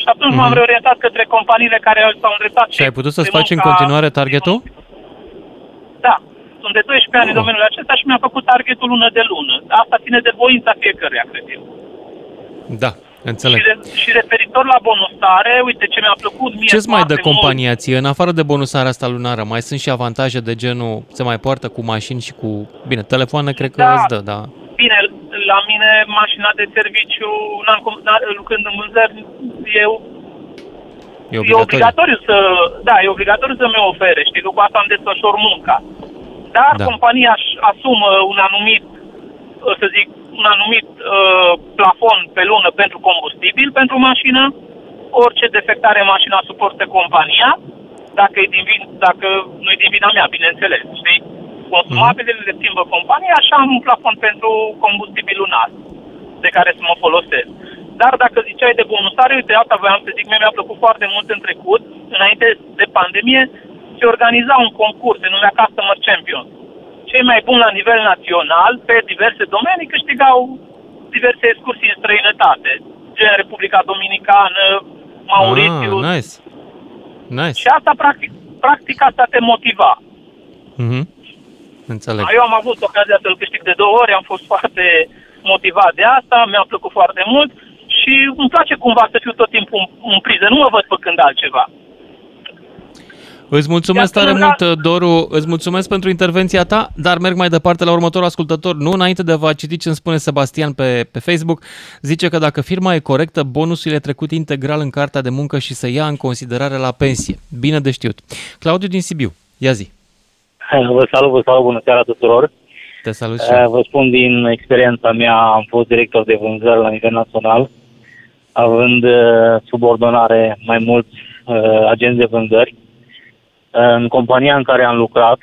Speaker 13: Și atunci m-am
Speaker 2: Mhm.
Speaker 13: reorientat către companiile care s-au îndreptat
Speaker 2: Și ai putut să-ți
Speaker 13: pe
Speaker 2: faci în
Speaker 13: munca-
Speaker 2: continuare targetul?
Speaker 13: Da. Sunt de 12 ani în domeniul acesta și mi-am făcut targetul lună de lună. Asta ține de voința fiecăruia, cred eu.
Speaker 2: Da, înțeleg.
Speaker 13: Și, re- și referitor la bonusare, uite ce mi-a plăcut mie
Speaker 2: Ce-ți mai dă
Speaker 13: foarte mult-
Speaker 2: compania ție? În afară de bonusarea asta lunară, mai sunt și avantaje de genul se mai poartă cu mașini și cu... Bine, telefoane cred că
Speaker 13: Da.
Speaker 2: îți dă, da.
Speaker 13: Bine, la mine mașina de serviciu, n-am, cum- n- lucrând în vânzări, eu
Speaker 2: E
Speaker 13: e
Speaker 2: obligatoriu.
Speaker 13: obligatoriu să, da, e obligatoriu să mi ofere, știi, după asta îmi desfășor munca. Dar
Speaker 2: Da.
Speaker 13: compania își asumă un anumit, să zic, un anumit uh, plafon pe lună pentru combustibil pentru mașină, orice defectare în mașina suportă compania, dacă, e din vin, dacă nu e din vina mea, bineînțeles, știi? Consumabilele le schimbă compania, așa am un plafon pentru combustibil lunar de care să mă folosesc. Dar dacă ziceai de bonusare, uite, asta voiam să zic, mie mi-a plăcut foarte mult în trecut, înainte de pandemie, se organiza un concurs, se numea Customer Champion. Cei mai buni la nivel național, pe diverse domenii, câștigau diverse excursii în străinătate, gen Republica Dominicană, Mauritius.
Speaker 2: Ah, nice. Nice.
Speaker 13: Și asta, practic, practic, asta te motiva.
Speaker 2: Mhm. Înțeleg.
Speaker 13: Eu am avut ocazia să-l câștig de două ori, am fost foarte motivat de asta, mi-a plăcut foarte mult și îmi place cumva să fiu tot timpul în, în priză, nu mă văd făcând altceva.
Speaker 2: Îți mulțumesc
Speaker 13: Iar
Speaker 2: tare
Speaker 13: până la-
Speaker 2: mult, Doru, îți mulțumesc pentru intervenția ta, dar merg mai departe la următorul ascultător. Nu, înainte de a vă citi ce îmi spune Sebastian pe, pe Facebook, zice că dacă firma e corectă, bonusul e trecut integral în cartea de muncă și se ia în considerare la pensie. Bine de știut. Claudiu din Sibiu, ia zi.
Speaker 3: Vă salut, vă salut, bună seara tuturor.
Speaker 2: Te salut și
Speaker 3: Eh,
Speaker 2: eu.
Speaker 3: Vă spun din experiența mea, am fost director de vânzări la nivel național, având eh, subordonare mai mulți eh, agenți de vânzări. Eh, În compania în care am lucrat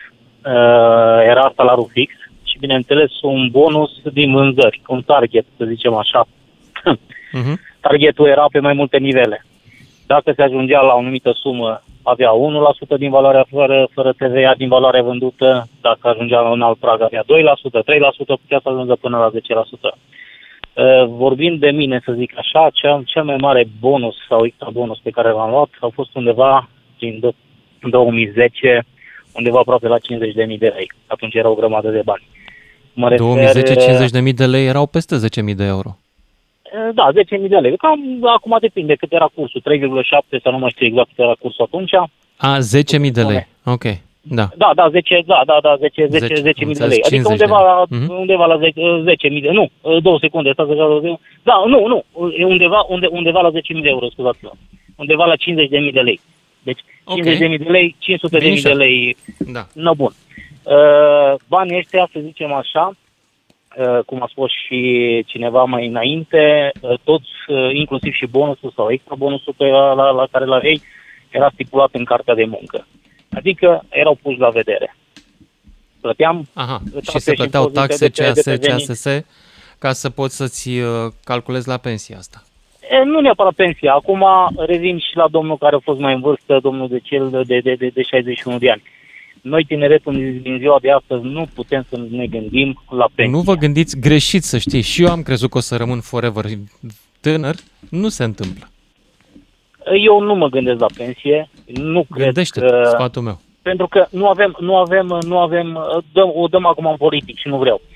Speaker 3: eh, era salariul fix și, bineînțeles, un bonus din vânzări, un target, să zicem așa.
Speaker 2: Mhm.
Speaker 3: Targetul era pe mai multe nivele. Dacă se ajungea la o anumită sumă, avea 1% din valoarea fără, fără TVA din valoarea vândută, dacă ajungea la un alt prag, avea 2%, 3%, putea să ajungă până la 10%. Uh, Vorbind de mine, să zic așa, cea, cel mai mare bonus sau extra bonus pe care l-am luat a fost undeva prin do- 2010, undeva aproape la 50.000 de lei. Atunci era o grămadă de bani. Mă refer,
Speaker 2: 2010,
Speaker 3: uh,
Speaker 2: 50.000 de lei erau peste 10.000 de euro.
Speaker 3: Eh, Da, 10.000 de lei. Cam acum depinde cât era cursul, 3,7 sau nu mai știu exact cât era cursul atunci.
Speaker 2: A, 10.000 de lei. Ok, da.
Speaker 3: Da, da, 10, da, da, da, 10, 10,
Speaker 2: 10,
Speaker 3: 10
Speaker 2: am
Speaker 3: mii de
Speaker 2: înțeles,
Speaker 3: lei. Adică
Speaker 2: 50
Speaker 3: undeva
Speaker 2: de
Speaker 3: la,
Speaker 2: lei. Mhm.
Speaker 3: undeva la 10, 10 mii de, nu, eh, două secunde, stați așa, două- da, nu, nu, e undeva, unde, undeva la 10 mii de euro, scuzați-mă. Undeva la 50 de mii de lei. Deci, 50 de mii de lei, 500 de mii de
Speaker 2: Binișor.
Speaker 3: lei,
Speaker 2: Da.
Speaker 3: no, bun. Uh, banii ăștia, să zicem așa, uh, cum a spus și cineva mai înainte, uh, toți, uh, inclusiv și bonusul sau extra bonusul pe la, la, la care la ei, era stipulat în cartea de muncă. Adică erau puși la vedere. Plăteam
Speaker 2: Aha,
Speaker 3: taxe
Speaker 2: și se plăteau
Speaker 3: impozite
Speaker 2: taxe,
Speaker 3: de pe- de pe
Speaker 2: CAS,
Speaker 3: venit.
Speaker 2: CASS, ca să poți să-ți uh, calculezi la pensia asta.
Speaker 3: E, nu neapărat pensia. Acum revin și la domnul care a fost mai în vârstă, domnul de cel de, de, de, de 61 de ani. Noi, tineretul din ziua de astăzi, nu putem să ne gândim la pensie.
Speaker 2: Nu vă gândiți greșit să știți. Și eu am crezut că o să rămân forever tânăr. Nu se întâmplă.
Speaker 3: Eu nu mă gândesc la pensie. Nu cred
Speaker 2: Gândește-te,
Speaker 3: că...
Speaker 2: sfatul meu.
Speaker 3: Pentru că nu avem, nu avem, nu avem, dăm, o dăm acum în politic și nu vreau. Uh,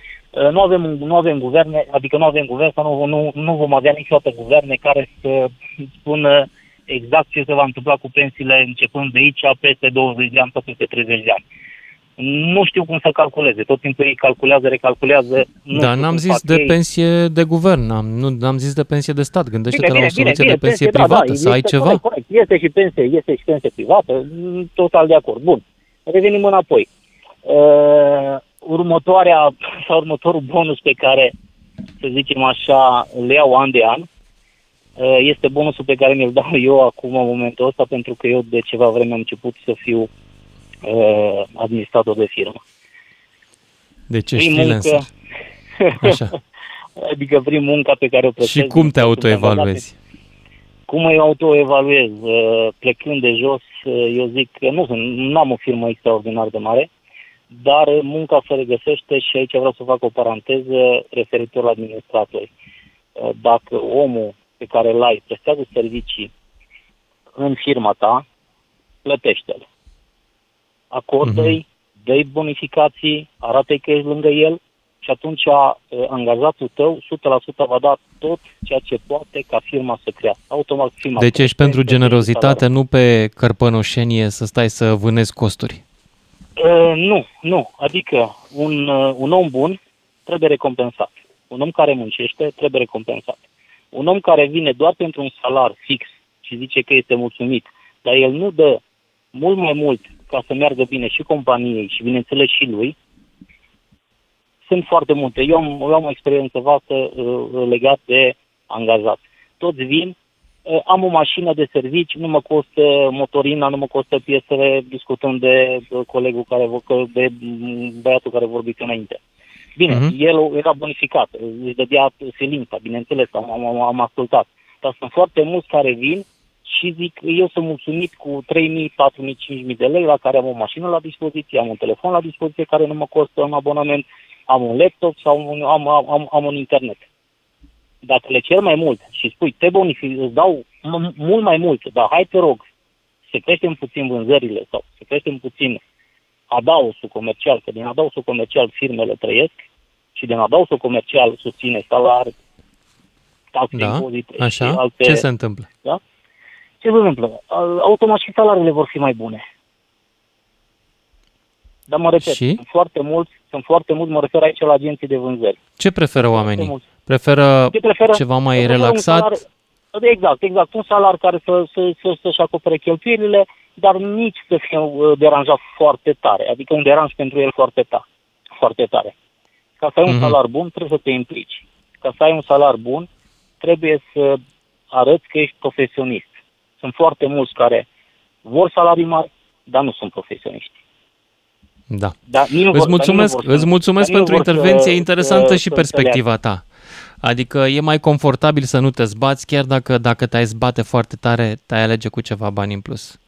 Speaker 3: Nu avem, nu avem guverne, adică nu avem guvern sau nu, nu, nu vom avea niciodată guverne care să spună exact ce se va întâmpla cu pensiile începând de aici, peste 20 de ani sau peste 30 de ani. Nu știu cum să calculeze. Tot timpul ei calculează, recalculează. Nu
Speaker 2: Dar
Speaker 3: știu
Speaker 2: n-am
Speaker 3: cum
Speaker 2: zis
Speaker 3: fac
Speaker 2: de
Speaker 3: ei.
Speaker 2: pensie de guvern, n-am, nu, n-am zis de pensie de stat. Gândește-te la o soluție de pensie
Speaker 3: da,
Speaker 2: privată,
Speaker 3: da,
Speaker 2: să ai
Speaker 3: este
Speaker 2: ceva.
Speaker 3: Corect, corect. Este și pensie, este și pensie privată, mm, total de acord. Bun. Revenim înapoi. Uh, următoarea sau următorul bonus pe care, să zicem așa, le iau an de an, uh, este bonusul pe care mi-l dau eu acum în momentul ăsta, pentru că eu de ceva vreme am început să fiu uh, administrator de firmă.
Speaker 2: Deci ești
Speaker 3: Prin
Speaker 2: freelancer.
Speaker 3: muncă-
Speaker 2: Așa.
Speaker 3: adică prin munca pe care o plătesc.
Speaker 2: Și cum te autoevaluezi?
Speaker 3: Cum mă autoevaluez? Uh, Plecând de jos, uh, eu zic că nu sunt, nu am o firmă extraordinar de mare, dar uh, munca se regăsește și aici vreau să fac o paranteză referitor la administratori. Uh, Dacă omul pe care îl ai prestează servicii în firma ta, plătește-l. Acordă-i, dă-i bonificații, arată-i că ești lângă el și și atunci uh, angajatul tău 100% va da tot ceea ce poate ca firma să crească. Automat firma
Speaker 2: Deci ești pentru generozitate, nu pe cărpănoșenie să stai să vânezi costuri.
Speaker 3: Uh, nu, nu. Adică un, uh, un om bun trebuie recompensat. Un om care muncește trebuie recompensat. Un om care vine doar pentru un salar fix și zice că este mulțumit, dar el nu dă mult mai mult ca să meargă bine și companiei și, bineînțeles, și lui, sunt foarte multe. Eu am, eu am o experiență vastă uh, legată de angajat. Toți vin, uh, am o mașină de servici, nu mă costă motorina, nu mă costă piesele, discutăm de uh, colegul care, de băiatul care vorbiți înainte. Bine, uh-huh. el era bonificat, își dădea silința, bineînțeles, am, am, am ascultat. Dar sunt foarte mulți care vin și zic, eu sunt mulțumit cu 3.000, 4.000, 5.000 de lei la care am o mașină la dispoziție, am un telefon la dispoziție care nu mă costă un abonament, am un laptop sau un, am, am, am un internet. Dacă le cer mai mult și spui, te bonific, îți dau m- mult mai mult, dar hai te rog, să creștem puțin vânzările sau să creștem puțin adausul comercial, că din adausul comercial firmele trăiesc și din adausul comercial susține salari, taxe,
Speaker 2: da,
Speaker 3: impozite
Speaker 2: așa.
Speaker 3: și alte...
Speaker 2: Ce se întâmplă?
Speaker 3: Da? Ce se întâmplă? Automat și salariile vor fi mai bune. Dar mă repet,
Speaker 2: și?
Speaker 3: sunt foarte mulți, sunt foarte mulți, mă refer aici la agenții de vânzări.
Speaker 2: Ce preferă oamenii? Preferă,
Speaker 3: Ce preferă
Speaker 2: ceva mai
Speaker 3: preferă un
Speaker 2: relaxat?
Speaker 3: Salar, exact, exact. Un salar care să, să, să, să-și acopere cheltuielile, dar nici să fie uh, deranjat foarte tare. Adică un deranj pentru el foarte, ta, foarte tare. Ca să ai un
Speaker 2: Mhm.
Speaker 3: salar bun, trebuie să te implici. Ca să ai un salar bun, trebuie să arăți că ești profesionist. Sunt foarte mulți care vor salarii mari, dar nu sunt profesioniști.
Speaker 2: Da.
Speaker 3: Dar nici nu vor-
Speaker 2: Îți
Speaker 3: dar
Speaker 2: mulțumesc,
Speaker 3: nici nu vor
Speaker 2: îți
Speaker 3: să-
Speaker 2: mulțumesc
Speaker 3: dar nici
Speaker 2: pentru
Speaker 3: nu vor să-
Speaker 2: intervenție interesantă
Speaker 3: să-
Speaker 2: și
Speaker 3: să
Speaker 2: perspectiva ta. Adică e mai confortabil să nu te zbați, chiar dacă, dacă te-ai zbate foarte tare, te-ai alege cu ceva bani în plus.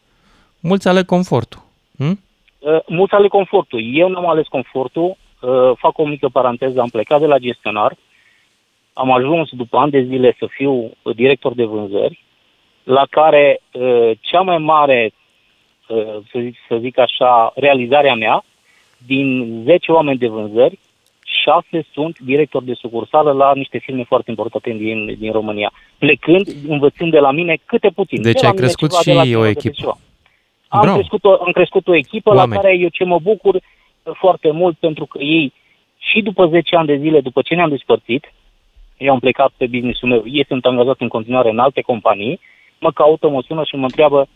Speaker 2: Mulți aleg confortul. Hm?
Speaker 3: Uh, mulți aleg confortul. Eu n-am ales confortul. Uh, fac o mică paranteză. Am plecat de la gestionar. Am ajuns după ani de zile să fiu uh, director de vânzări, la care uh, cea mai mare, uh, să, zic, să zic așa, realizarea mea, din 10 oameni de vânzări, 6 sunt directori de sucursală la niște firme foarte importante din, din România, plecând, învățând de la mine câte puțin.
Speaker 2: Deci
Speaker 3: de la
Speaker 2: ai
Speaker 3: mine
Speaker 2: crescut
Speaker 3: ceva,
Speaker 2: și
Speaker 3: de la
Speaker 2: o
Speaker 3: celălalt
Speaker 2: echipă.
Speaker 3: ceva. Am
Speaker 2: Bravo.
Speaker 3: crescut, o, am crescut o echipă
Speaker 2: Oameni.
Speaker 3: la care eu ce mă bucur uh, foarte mult pentru că ei și după 10 ani de zile, după ce ne-am despărțit, eu am plecat pe business-ul meu, ei sunt angajați în continuare în alte companii, mă caută, mă sună și mă întreabă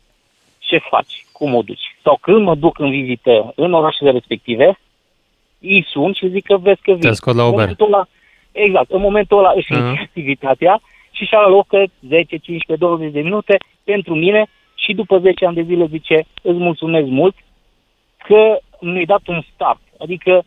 Speaker 3: ce faci, cum o duci. Sau când mă duc în vizită în orașele respective, îi sun și zic că vezi că vin.
Speaker 2: Te scot la
Speaker 3: În
Speaker 2: Uber.
Speaker 3: momentul ăla, exact, în momentul ăla își
Speaker 2: Mhm.
Speaker 3: încheie activitatea și și alocă 10, 15, 20 de minute pentru mine și după 10 ani de zile zice îți mulțumesc mult că mi-ai dat un start. Adică,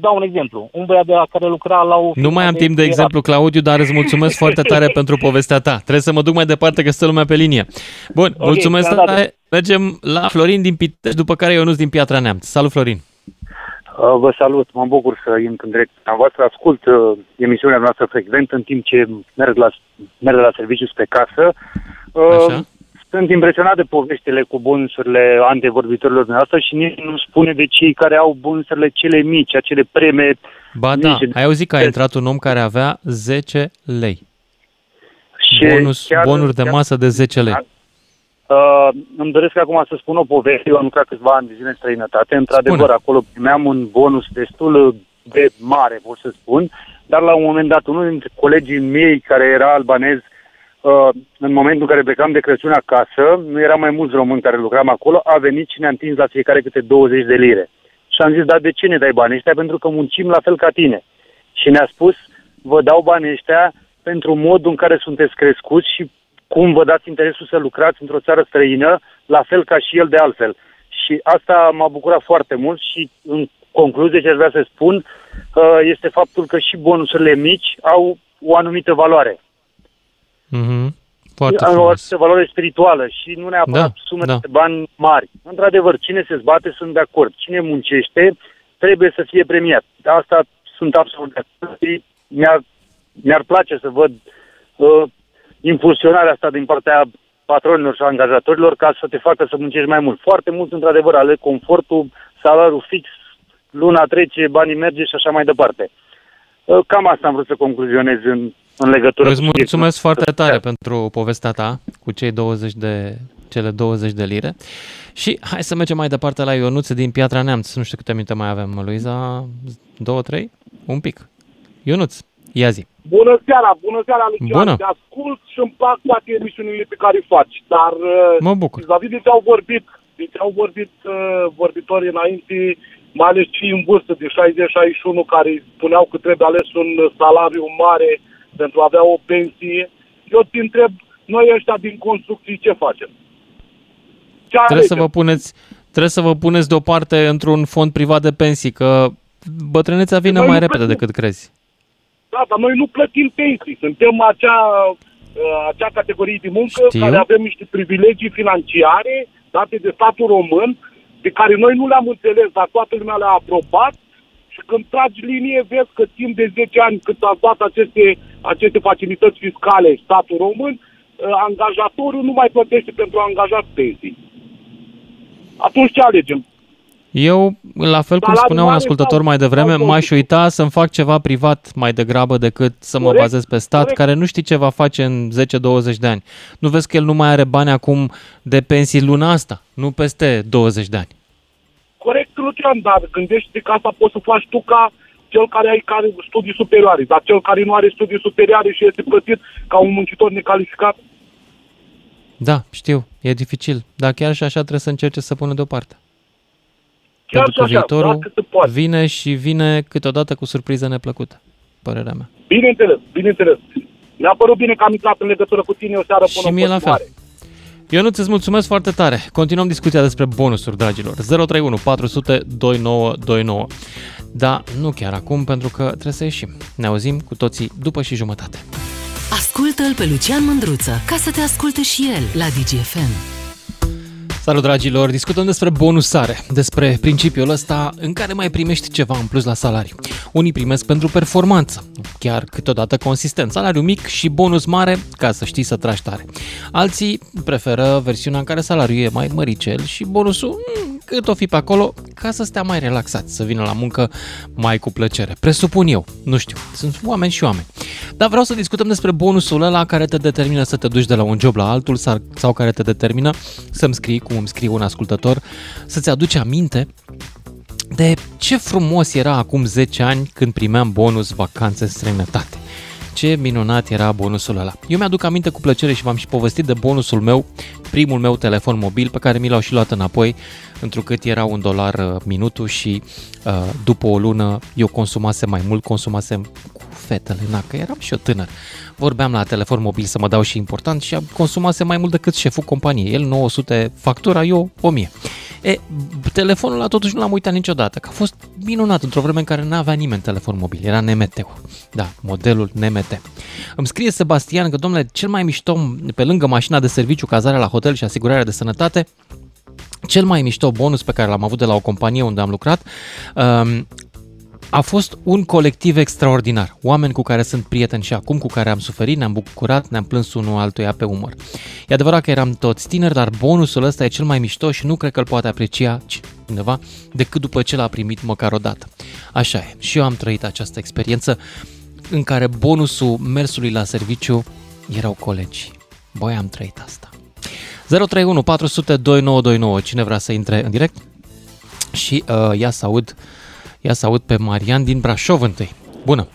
Speaker 3: dau un exemplu, un băiat de la care lucra la o...
Speaker 2: Nu mai am
Speaker 3: firmă
Speaker 2: timp de exemplu, Claudiu, dar îți mulțumesc foarte tare pentru povestea ta. Trebuie să mă duc mai departe că stă lumea pe linie. Bun,
Speaker 3: Ok,
Speaker 2: mulțumesc
Speaker 3: da, da, da.
Speaker 2: tare. Mergem la Florin din Pitești, după care Ionuț din Piatra Neamț. Salut, Florin!
Speaker 9: Uh, Vă salut, mă bucur să intru în direct. Am voastră ascult uh, emisiunea noastră frecvent în timp ce merg la, merg la serviciu spre casă. Uh,
Speaker 2: Așa.
Speaker 9: Sunt impresionat de poveștile cu bonusurile antevorbitorilor noastre și nici nu spune de cei care au bonusurile cele mici, acele preme
Speaker 2: Ba da,
Speaker 9: mici.
Speaker 2: ai auzit că a intrat un om care avea 10 lei.
Speaker 9: Și
Speaker 2: Bonus,
Speaker 9: chiar-
Speaker 2: bonuri de
Speaker 9: chiar-
Speaker 2: masă de 10 lei.
Speaker 9: Uh, îmi doresc acum să spun o poveste. Eu am lucrat câțiva ani de zile în străinătate. Într-adevăr,
Speaker 2: Spune.
Speaker 9: acolo primeam un bonus destul de mare, pot să spun. Dar la un moment dat, unul dintre colegii mei care era albanez, uh, în momentul în care plecam de Crăciun acasă, nu era mai mulți români care lucram acolo, a venit și ne-a întins la fiecare câte 20 de lire. Și am zis, dar de ce ne dai banii ăștia? Pentru că muncim la fel ca tine. Și ne-a spus, vă dau banii ăștia pentru modul în care sunteți crescuți și cum vă dați interesul să lucrați într-o țară străină, la fel ca și el de altfel. Și asta m-a bucurat foarte mult și în concluzie ce aș vrea să spun uh, este faptul că și bonusurile mici au o anumită valoare.
Speaker 2: Mhm. Foarte
Speaker 9: au o
Speaker 2: frumos.
Speaker 9: anumită valoare spirituală și nu neapărat
Speaker 2: Da,
Speaker 9: sume
Speaker 2: da.
Speaker 9: de bani mari. Într-adevăr, cine se zbate, sunt de acord. Cine muncește, trebuie să fie premiat. Asta sunt absolut de acord. Și Mi-ar, mi-ar place să văd uh, impulsionarea asta din partea patronilor și angajatorilor ca să te facă să muncești mai mult. Foarte mult, într-adevăr, aleg confortul, salariul fix luna trece, banii merge și așa mai departe. Uh, Cam asta am vrut să concluzionez în, în legătură
Speaker 2: Îți
Speaker 9: cu
Speaker 2: mulțumesc
Speaker 9: subiectul.
Speaker 2: foarte tare pentru povestea ta cu cei 20 de, cele 20 de lire. Și hai să mergem mai departe la Ionuț din Piatra Neamț. Nu știu câte minute mai avem, Luiza. Două, trei? Un pic. Ionuț, ia zi.
Speaker 14: Bună seara, bună seara, Lucian.
Speaker 2: Bună.
Speaker 14: Te ascult și îmi plac toate emisiunile pe care le faci, dar uh,
Speaker 2: Mă bucur.
Speaker 14: vis-a-vis de ce au vorbit, de ce au vorbit uh, vorbitorii înainte, mai ales cei în vârstă de 60-61 care spuneau că trebuie ales un salariu mare pentru a avea o pensie, eu te întreb, noi ăștia din construcții ce facem? Ce
Speaker 2: Trebuie să
Speaker 14: alegem?
Speaker 2: vă puneți, trebuie să vă puneți deoparte într-un fond privat de pensii, că bătrânețea vine
Speaker 14: Noi
Speaker 2: mai
Speaker 14: nu
Speaker 2: repede
Speaker 14: plătim.
Speaker 2: decât crezi.
Speaker 14: Da, dar noi nu plătim pensii. Suntem acea, uh, acea categorie de muncă
Speaker 2: Știu.
Speaker 14: care avem niște privilegii financiare date de statul român, pe care noi nu le-am înțeles, dar toată lumea le-a aprobat și când tragi linie, vezi că timp de 10 ani cât a dat aceste, aceste facilități fiscale statul român, uh, angajatorul nu mai plătește pentru angajat pensii. Atunci ce alegem?
Speaker 2: Eu, la fel cum
Speaker 14: Salariul
Speaker 2: spunea un
Speaker 14: mare
Speaker 2: ascultător
Speaker 14: sau-
Speaker 2: mai devreme,
Speaker 14: sau
Speaker 2: m-aș uita să-mi fac ceva privat mai degrabă decât să mă
Speaker 14: Corect,
Speaker 2: bazez pe stat,
Speaker 14: corect.
Speaker 2: care nu știi ce va face în 10-20 de ani. Nu vezi că el nu mai are bani acum de pensii luna asta, nu peste 20 de ani.
Speaker 14: Corect, Lucian, dar gândește că asta poți să faci tu ca cel care ai care studii superioare, dar cel care nu are studii superioare și este plătit ca un muncitor necalificat,
Speaker 2: Da, știu, e dificil, dar chiar și așa trebuie să încerce să pună deoparte.
Speaker 14: Chiar
Speaker 2: Pentru că
Speaker 14: și așa,
Speaker 2: viitorul
Speaker 14: dacă se poate.
Speaker 2: vine și vine câteodată cu surpriză neplăcută, părerea mea.
Speaker 14: bineînțeles, bineînțeles. Mi-a părut bine că am intrat în legătură cu tine o seară până
Speaker 2: Și
Speaker 14: în
Speaker 2: mie la fel.
Speaker 14: continuare.
Speaker 2: Eu nu îți mulțumesc foarte tare. Continuăm discuția despre bonusuri, dragilor. 031 400 2929. Da, nu chiar acum, pentru că trebuie să ieșim. Ne auzim cu toții după și jumătate.
Speaker 1: Ascultă-l pe Lucian Mândruță ca să te asculte și el la DGFM.
Speaker 2: Salut, dragilor! Discutăm despre bonusare, despre principiul ăsta în care mai primești ceva în plus la salariu. Unii primesc pentru performanță, chiar câteodată consistent, salariu mic și bonus mare ca să știi să tragi tare. Alții preferă versiunea în care salariul e mai măricel și bonusul mm, cât o fi pe acolo ca să stea mai relaxat, să vină la muncă mai cu plăcere. Presupun eu, nu știu, sunt oameni și oameni. Dar vreau să discutăm despre bonusul ăla care te determină să te duci de la un job la altul sau- sau care te determină să-mi scrii, cum îmi scrie un ascultător, să-ți aduci aminte de ce frumos era acum 10 ani când primeam bonus vacanțe în străinătate. Ce minunat era bonusul ăla. Eu mi-aduc aminte cu plăcere și v-am și povestit de bonusul meu, primul meu telefon mobil pe care mi l-au și luat înapoi, întrucât era un dolar uh, minutul și uh, după o lună eu consumasem mai mult, consumasem cu fetele, na, că eram și eu tânăr. Vorbeam la telefon mobil să mă dau și important și consumasem mai mult decât șeful companiei. El 900 factura, eu 1000. E, telefonul ăla totuși nu l-am uitat niciodată, că a fost minunat într-o vreme în care nu avea nimeni telefon mobil, era nmt Da, modelul NMT. Îmi scrie Sebastian că, domnule, cel mai mișto, pe lângă mașina de serviciu, cazarea la hotel și asigurarea de sănătate, cel mai mișto bonus pe care l-am avut de la o companie unde am lucrat um, a fost un colectiv extraordinar. Oameni cu care sunt prieteni și acum, cu care am suferit, ne-am bucurat, ne-am plâns unul altuia pe umăr. E adevărat că eram toți tineri, dar bonusul ăsta e cel mai mișto și nu cred că îl poate aprecia cineva decât după ce l-a primit măcar o dată. Așa e. Și eu am trăit această experiență în care bonusul mersului la serviciu erau colegi. Băi, am trăit asta. 031 400 2929. Cine vrea să intre în direct? Și uh, ia să aud Ia să aud pe Marian din Brașov întâi. Bună!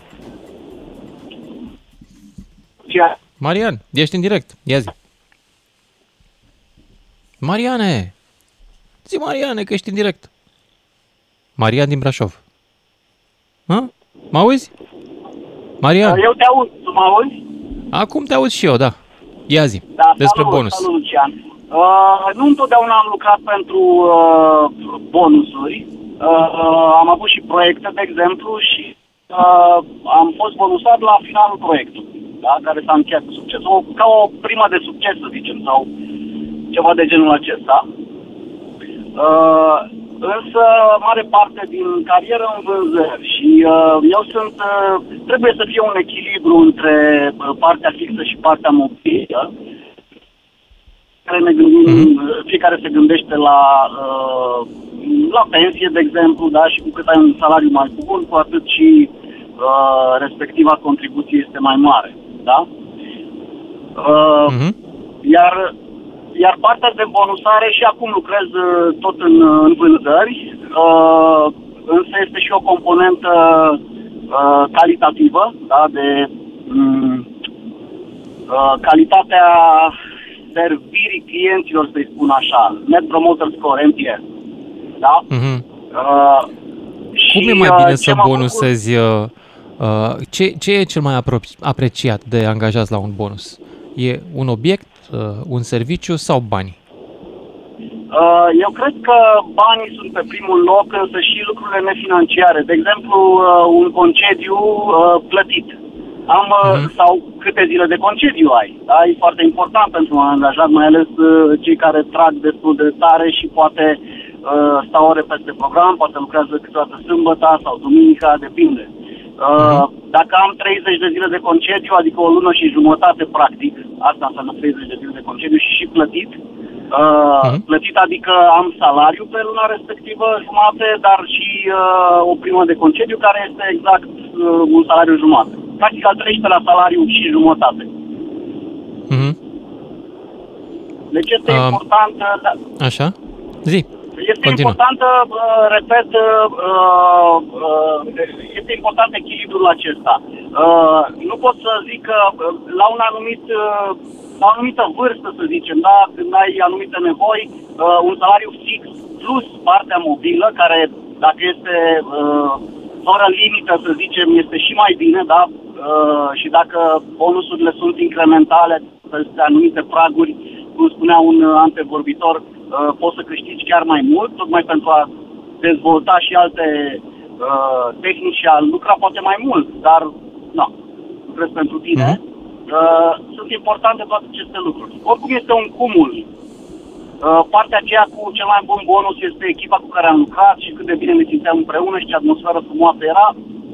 Speaker 12: Ce?
Speaker 2: Marian, ești în direct. Ia zi. Mariane! Zi, Mariane, că ești în direct. Marian din Brașov. Ha? Mă auzi? Marian,
Speaker 12: Eu te aud, tu mă auzi?
Speaker 2: acum te auzi și eu, da. Ia zi,
Speaker 12: Da,
Speaker 2: despre
Speaker 12: salut,
Speaker 2: bonus.
Speaker 12: Salut, Lucian. Uh, nu întotdeauna am lucrat pentru uh, bonusuri. Uh, am avut și proiecte, de exemplu, și uh, am fost bonusat la finalul proiectului, da, care s-a încheiat cu succes. O, ca o primă de succes, să zicem, sau ceva de genul acesta. Uh, însă, mare parte din carieră în vânzări și uh, eu sunt, uh, trebuie să fie un echilibru între uh, partea fixă și partea mobilă. Care ne gândim,
Speaker 2: Mhm.
Speaker 12: uh, fiecare se gândește la uh, la pensie, de exemplu, da, și cu cât ai un salariu mai bun, cu atât și uh, respectiva contribuție este mai mare, da? Uh, uh-huh. Iar iar partea de bonusare și acum lucrez uh, tot în, uh, în vânzări, uh, însă este și o componentă uh, calitativă, da, de um, uh, calitatea servirii clienților, să-i spun așa, Net Promoter Score, NPS. Da?
Speaker 2: Uh-huh. Uh, Cum e mai bine uh, să bonusezi? Făcut... Uh, ce, ce e cel mai apro- apreciat de angajați la un bonus? E un obiect, uh, un serviciu sau bani?
Speaker 12: Uh, eu cred că banii sunt pe primul loc, însă și lucrurile nefinanciare. De exemplu, uh, un concediu uh, plătit. Am, uh-huh. sau câte zile de concediu ai. Da? E foarte important pentru un angajat, mai ales cei care trag destul de tare și poate stau ore peste program, poate lucrează câteodată sâmbătă sau duminica, depinde. Uh, dacă am 30 de zile de concediu, adică o lună și jumătate practic, asta înseamnă 30 de zile de concediu și și plătit, uh, uh-huh. plătit adică am salariu pe luna respectivă jumate, dar și uh, o primă de concediu care este exact uh, un salariu jumate. Practic al trăiește la salariu și jumătate.
Speaker 2: Uh-huh.
Speaker 12: Deci este uh, important... Da,
Speaker 2: așa? Zi.
Speaker 12: Este Continuă. important, uh, repet, uh, uh, este important echilibrul acesta. Nu pot să zic că la un anumit la o anumită vârstă, să zicem, da, când ai anumite nevoi, un salariu fix plus partea mobilă, care dacă este fără limită, să zicem, este și mai bine, da, și dacă bonusurile sunt incrementale peste anumite praguri, cum spunea un antevorbitor, uh, poți să câștigi chiar mai mult, tocmai pentru a dezvolta și alte uh, tehnici și a lucra poate mai mult, dar nu, lucrez pentru tine. Mm-hmm. Uh, sunt importante toate aceste lucruri. Oricum este un cumul. Uh, partea aceea cu cel mai bun bonus este echipa cu care am lucrat și cât de bine ne simțeam împreună și ce atmosferă frumoasă era.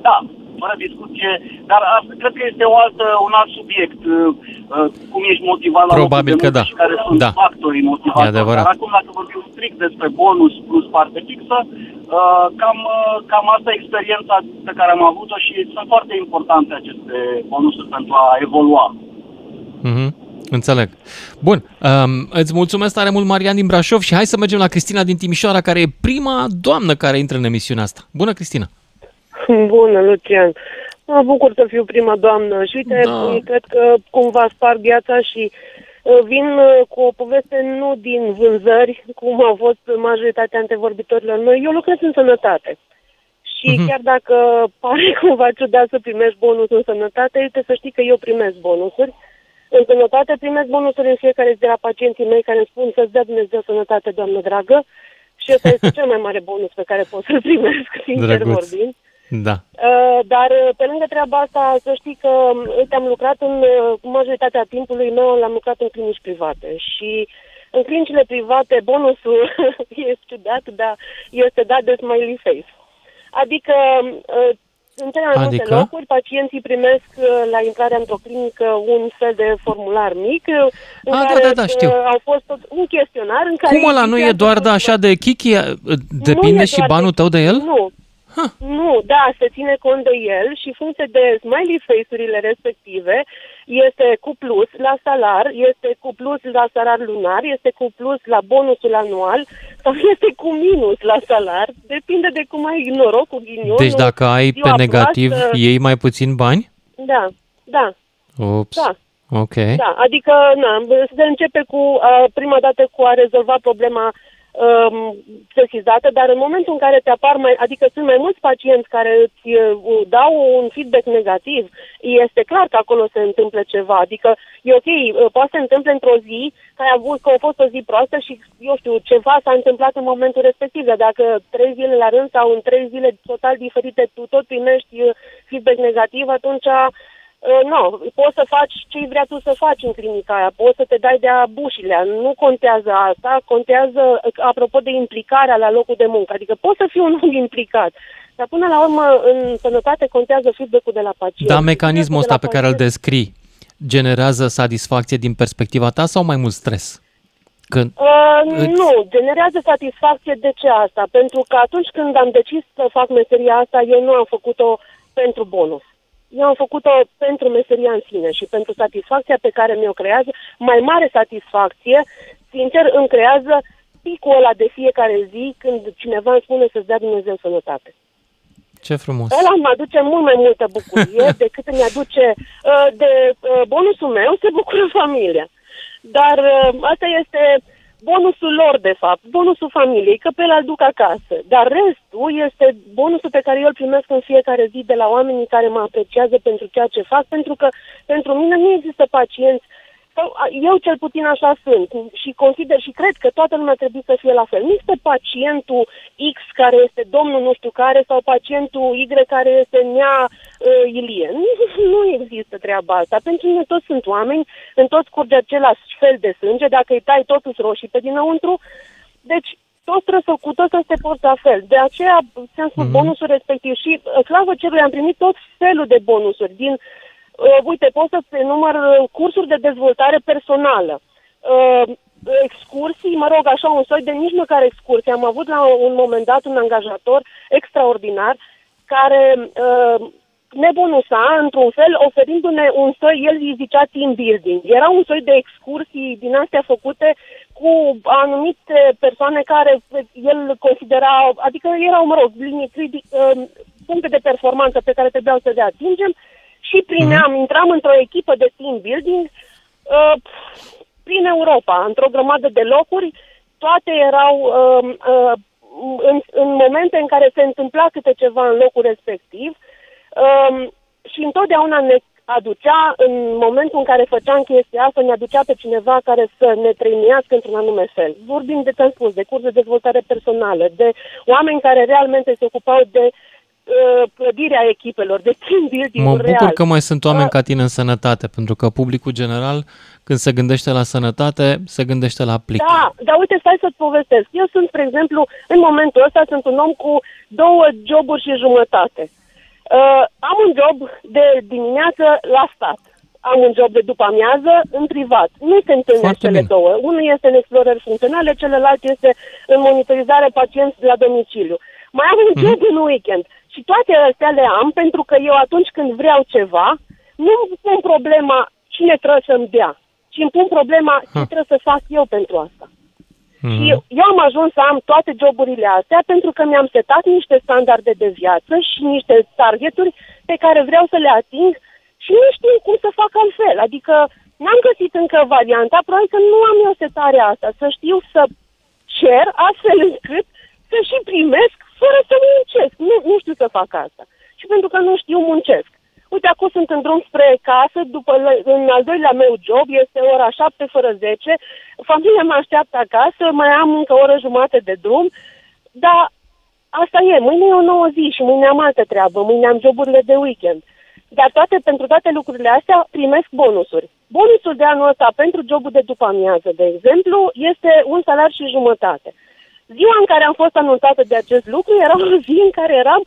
Speaker 12: Da, fără discuție, dar asta cred că este o altă, un alt subiect, uh, uh, cum ești motivat la
Speaker 2: Probabil că da.
Speaker 12: și care sunt
Speaker 2: da.
Speaker 12: factorii motivatori. Dar acum, dacă vorbim strict despre bonus plus parte fixă, uh, cam, cam asta e experiența pe care am avut-o și sunt foarte importante aceste bonusuri pentru a evolua.
Speaker 2: Mm-hmm. Înțeleg. Bun, um, îți mulțumesc tare mult, Marian din Brașov, și hai să mergem la Cristina din Timișoara, care e prima doamnă care intră în emisiunea asta. Bună, Cristina!
Speaker 15: Bună, Lucian. Mă bucur să fiu prima doamnă și uite, da. cred că cumva spar gheața și uh, vin uh, cu o poveste nu din vânzări, cum au fost majoritatea antevorbitorilor noi. Eu lucrez în sănătate. Și uh-huh. chiar dacă pare cumva ciudat să primești bonus în sănătate, uite să știi că eu primesc bonusuri. În sănătate primesc bonusuri în fiecare zi de la pacienții mei care îmi spun să-ți dea Dumnezeu sănătate, doamnă dragă. Și ăsta este cel mai mare bonus pe care pot să-l primesc, sincer Drăguț. vorbind.
Speaker 2: Da.
Speaker 15: Uh, dar uh, pe lângă treaba asta, să știi că, um, uite, am lucrat în uh, majoritatea timpului meu, l-am lucrat în clinici private și în clinicile private bonusul este ciudat, dar este dat de smiley face. Adică în cele mai adică? multe locuri, pacienții primesc la intrarea într-o clinică un fel de formular mic în
Speaker 2: A,
Speaker 15: care
Speaker 2: da, da, da, știu.
Speaker 15: au fost tot un chestionar în care...
Speaker 2: Cum ăla nu e doar de așa de kiki? Depinde și banul de... tău de el?
Speaker 15: Nu, Huh. Nu, da, se ține cont de el și funcție de smiley face-urile respective este cu plus la salar, este cu plus la salar lunar, este cu plus la bonusul anual sau este cu minus la salar. Depinde de cum ai noroc cu ghinionul.
Speaker 2: Deci dacă ai pe negativ, proastă, iei mai puțin bani?
Speaker 15: Da, da.
Speaker 2: Ups.
Speaker 15: Da.
Speaker 2: Ok.
Speaker 15: Da, adică na, se începe cu uh, prima dată cu a rezolva problema um, sesizată, dar în momentul în care te apar mai, adică sunt mai mulți pacienți care îți uh, dau un feedback negativ, este clar că acolo se întâmplă ceva. Adică e ok, uh, poate să se întâmple într-o zi că ai avut, că a fost o zi proastă și, eu știu, ceva s-a întâmplat în momentul respectiv, dar dacă trei zile la rând sau în trei zile total diferite tu tot primești uh, feedback negativ, atunci Uh, nu, poți să faci ce vrea tu să faci în clinica aia, poți să te dai de-a bușile, nu contează asta, contează, apropo de implicarea la locul de muncă, adică poți să fii un om implicat, dar până la urmă în sănătate contează feedback-ul de la pacient.
Speaker 2: Da, mecanismul ăsta pe care îl descrii generează satisfacție din perspectiva ta sau mai mult stres? Când...
Speaker 15: Uh,
Speaker 2: Îți-
Speaker 15: Nu, generează satisfacție de ce asta? Pentru că atunci când am decis să fac meseria asta, eu nu am făcut-o pentru bonus. Eu am făcut-o pentru meseria în sine și pentru satisfacția pe care mi-o creează. Mai mare satisfacție, sincer, îmi creează picul ăla de fiecare zi când cineva îmi spune să-ți dea Dumnezeu sănătate.
Speaker 2: Ce frumos.
Speaker 15: Ăla îmi aduce mult mai multă bucurie decât îmi aduce uh, de uh, bonusul meu, se bucură familia. Dar uh, asta este bonusul lor, de fapt, bonusul familiei, că pe el îl duc acasă. Dar restul este bonusul pe care eu îl primesc în fiecare zi de la oamenii care mă apreciază pentru ceea ce fac, pentru că pentru mine nu există pacienți sau a, eu cel puțin așa sunt și consider și cred că toată lumea trebuie să fie la fel. Nu este pacientul X care este domnul nu știu care sau pacientul Y care este nea uh, Ilie. Nu, nu există treaba asta. Pentru mine toți sunt oameni, în toți curge același fel de sânge, dacă îi tai totul roșii pe dinăuntru. Deci toți trebuie să, cu toți să se porți la fel. De aceea ți-am spus mm-hmm. bonusul respectiv și uh, slavă cerului am primit tot felul de bonusuri din uh, uite, pot să-ți enumăr uh, cursuri de dezvoltare personală, uh, excursii, mă rog, așa, un soi de nici măcar excursii. Am avut la un moment dat un angajator extraordinar care uh, ne bonusa, într-un fel, oferindu-ne un soi, el îi zicea team building. Era un soi de excursii din astea făcute cu anumite persoane care el considera, adică erau, mă rog, linii critici, uh, puncte de performanță pe care trebuiau să le atingem și primeam, intram într-o echipă de team building uh, prin Europa, într-o grămadă de locuri, toate erau uh, uh, în, în momente în care se întâmpla câte ceva în locul respectiv. Uh, și întotdeauna ne aducea, în momentul în care făceam chestia asta, ne aducea pe cineva care să ne trăinească într-un anume fel. Vorbim de, ți-am spus, de curs de dezvoltare personală, de oameni care realmente se ocupau de uh, clădirea echipelor, de team building
Speaker 2: Mă bucur
Speaker 15: real.
Speaker 2: că mai sunt oameni
Speaker 15: Uh,
Speaker 2: ca tine în sănătate, pentru că publicul general, când se gândește la sănătate, se gândește la plic.
Speaker 15: Da, dar uite, stai să-ți povestesc. Eu sunt, spre exemplu, în momentul ăsta sunt un om cu două joburi și jumătate. Uh, am un job de dimineață la stat. Am un job de după amiază în privat. Nu se întâlnesc
Speaker 2: Foarte
Speaker 15: cele
Speaker 2: bine.
Speaker 15: două. Unul este în explorări funcționale, celălalt este în monitorizare pacienți la domiciliu. Mai am un job în weekend. Și toate astea le am pentru că eu atunci când vreau ceva, nu îmi pun problema cine trebuie să-mi dea, ci îmi pun problema ce trebuie să fac eu pentru asta. Și eu, eu am ajuns să am toate joburile astea pentru că mi-am setat niște standarde de viață și niște targeturi pe care vreau să le ating și nu știu cum să fac altfel. Adică n-am găsit încă varianta, probabil că nu am eu setarea asta, să știu să cer astfel încât să și primesc fără să muncesc. Nu, nu știu să fac asta. Și pentru că nu știu, muncesc. Uite, acum sunt în drum spre casă, după, în al doilea meu job, este ora 7 fără 10, familia mă așteaptă acasă, mai am încă o oră jumate de drum, dar asta e, mâine e o nouă zi și mâine am altă treabă, mâine am joburile de weekend. Dar toate, pentru toate lucrurile astea primesc bonusuri. Bonusul de anul ăsta pentru jobul de după amiază, de exemplu, este un salar și jumătate. Ziua în care am fost anunțată de acest lucru era o zi în care eram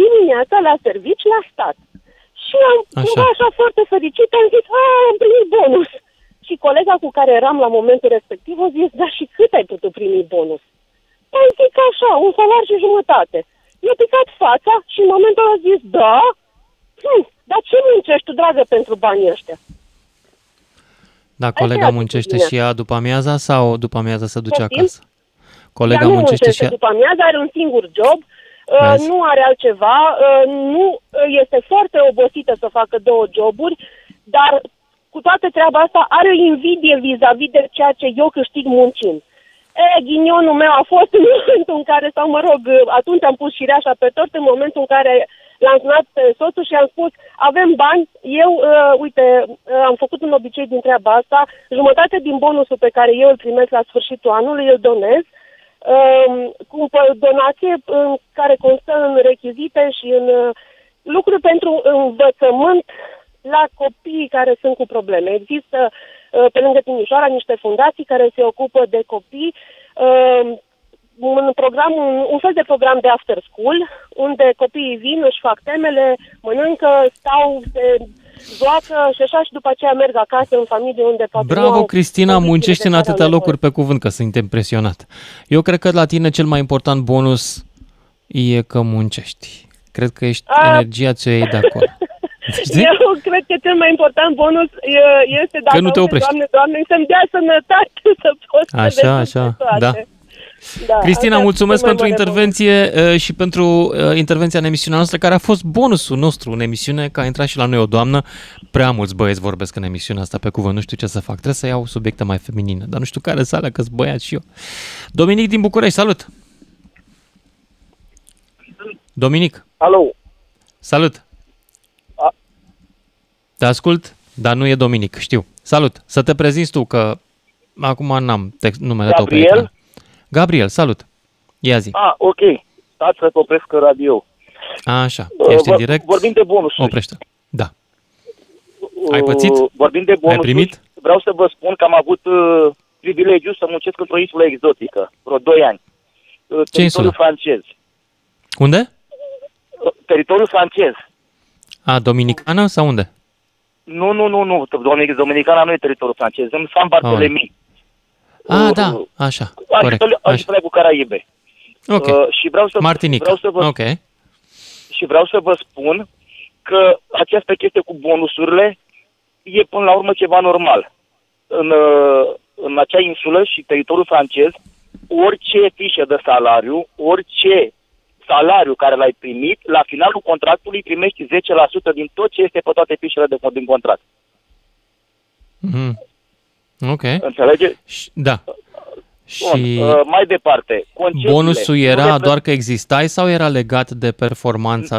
Speaker 15: dimineața la servici la stat. Și am
Speaker 2: Așa.
Speaker 15: cumva așa foarte fericit, am zis, a, am primit bonus. Și colega cu care eram la momentul respectiv a zis, da, și cât ai putut primi bonus? Am zis așa, un salar și jumătate. I-a picat fața și în momentul ăla a zis, da? Hm, dar ce muncești tu, dragă, pentru banii ăștia?
Speaker 2: Da, colega
Speaker 15: Asta
Speaker 2: muncește
Speaker 15: bine.
Speaker 2: și ea după amiaza sau după amiaza se duce
Speaker 15: Poftim?
Speaker 2: acasă? Colega
Speaker 15: Ea nu
Speaker 2: muncește și ea...
Speaker 15: după amiază, are un singur job, uh,
Speaker 2: Vezi?
Speaker 15: nu are altceva, uh, nu uh, este foarte obosită să facă două joburi, dar cu toată treaba asta are o invidie vis-a-vis de ceea ce eu câștig muncind. E, ghinionul meu a fost în momentul în care, sau mă rog, atunci am pus șireașa pe tort, în momentul în care l-am sunat pe soțul și am spus, avem bani, eu, uh, uite, uh, am făcut un obicei din treaba asta, jumătate din bonusul pe care eu îl primesc la sfârșitul anului, îl donez, um, cu o donație în care constă în rechizite și în uh, lucruri pentru învățământ la copiii care sunt cu probleme. Există uh, pe lângă Timișoara niște fundații care se ocupă de copii uh, un program, un, un fel de program de after school, unde copiii vin, își fac temele, mănâncă, stau, se joacă și așa și după aceea merg acasă în familie unde poate nu
Speaker 2: Bravo,
Speaker 15: au
Speaker 2: Cristina,
Speaker 15: condițiile
Speaker 2: muncești
Speaker 15: de
Speaker 2: în
Speaker 15: care au
Speaker 2: atâtea
Speaker 15: nevoie.
Speaker 2: locuri pe cuvânt, că sunt impresionat. Eu cred că la tine cel mai important bonus e că muncești. Cred că ești,
Speaker 15: A.
Speaker 2: energia ți-o iei de acolo. Știi?
Speaker 15: Eu cred că cel mai important bonus e- este dacă
Speaker 2: Că nu te
Speaker 15: auzi,
Speaker 2: oprești.
Speaker 15: Doamne, Doamne, să-mi dea sănătate să pot să
Speaker 2: Așa,
Speaker 15: le duc
Speaker 2: așa,
Speaker 15: pe toate.
Speaker 2: da.
Speaker 15: Da,
Speaker 2: Cristina,
Speaker 15: asta e
Speaker 2: mulțumesc
Speaker 15: cel mai
Speaker 2: pentru
Speaker 15: mare
Speaker 2: intervenție uh, și pentru uh, intervenția în emisiunea noastră, care a fost bonusul nostru în emisiune, că a intrat și la noi o doamnă. Prea mulți băieți vorbesc în emisiunea asta pe cuvânt, nu știu ce să fac. Trebuie să iau subiecte mai feminine, dar nu știu care să alea, că sunt băiat și eu. Dominic din București, salut! Dominic,
Speaker 16: Alo,
Speaker 2: salut!
Speaker 16: A-
Speaker 2: Te ascult, dar nu e Dominic, știu. Salut! Să te prezinți tu, că acum n-am text, numele tău pe
Speaker 16: Gabriel?
Speaker 2: ecran. Gabriel, salut! Ia zi.
Speaker 16: ah, ok, stați să opresc radio.
Speaker 2: Așa,
Speaker 16: Uh,
Speaker 2: ești în
Speaker 16: vor-
Speaker 2: direct?
Speaker 16: Vorbim de bonusuri.
Speaker 2: Oprește. Da. Ai pățit?
Speaker 16: Uh, Vorbim de bonusuri.
Speaker 2: primit?
Speaker 16: Vreau să vă spun că am avut uh, privilegiu să muncesc într-o insulă exotică, vreo 2 ani. Uh,
Speaker 2: Ce insulă?
Speaker 16: teritoriul francez.
Speaker 2: Unde?
Speaker 16: Uh, teritoriul francez.
Speaker 2: A, Dominicană sau unde?
Speaker 16: Nu, nu, nu, nu. Dominic, Dominicana nu e teritoriul francez. În San Bartolomé.
Speaker 2: A, da, așa, corect.
Speaker 16: Arhipel-
Speaker 2: Așa.
Speaker 16: Arhipelagul Caraibe.
Speaker 2: Ok.
Speaker 16: Uh, și vreau să,
Speaker 2: Martinica.
Speaker 16: vreau să vă
Speaker 2: Ok.
Speaker 16: și vreau să vă spun că această chestie cu bonusurile e până la urmă ceva normal. În, uh, în acea insulă și teritoriul francez, orice fișă de salariu, orice salariu care l-ai primit, la finalul contractului primești 10% din tot ce este pe toate fișele de din contract.
Speaker 2: Mhm. Ok.
Speaker 16: Înțelege?
Speaker 2: Da.
Speaker 16: Bun,
Speaker 2: Și
Speaker 16: uh, mai departe, concediile.
Speaker 2: bonusul
Speaker 16: Nu
Speaker 2: era
Speaker 16: reprezent-
Speaker 2: doar că existai sau era legat de performanța?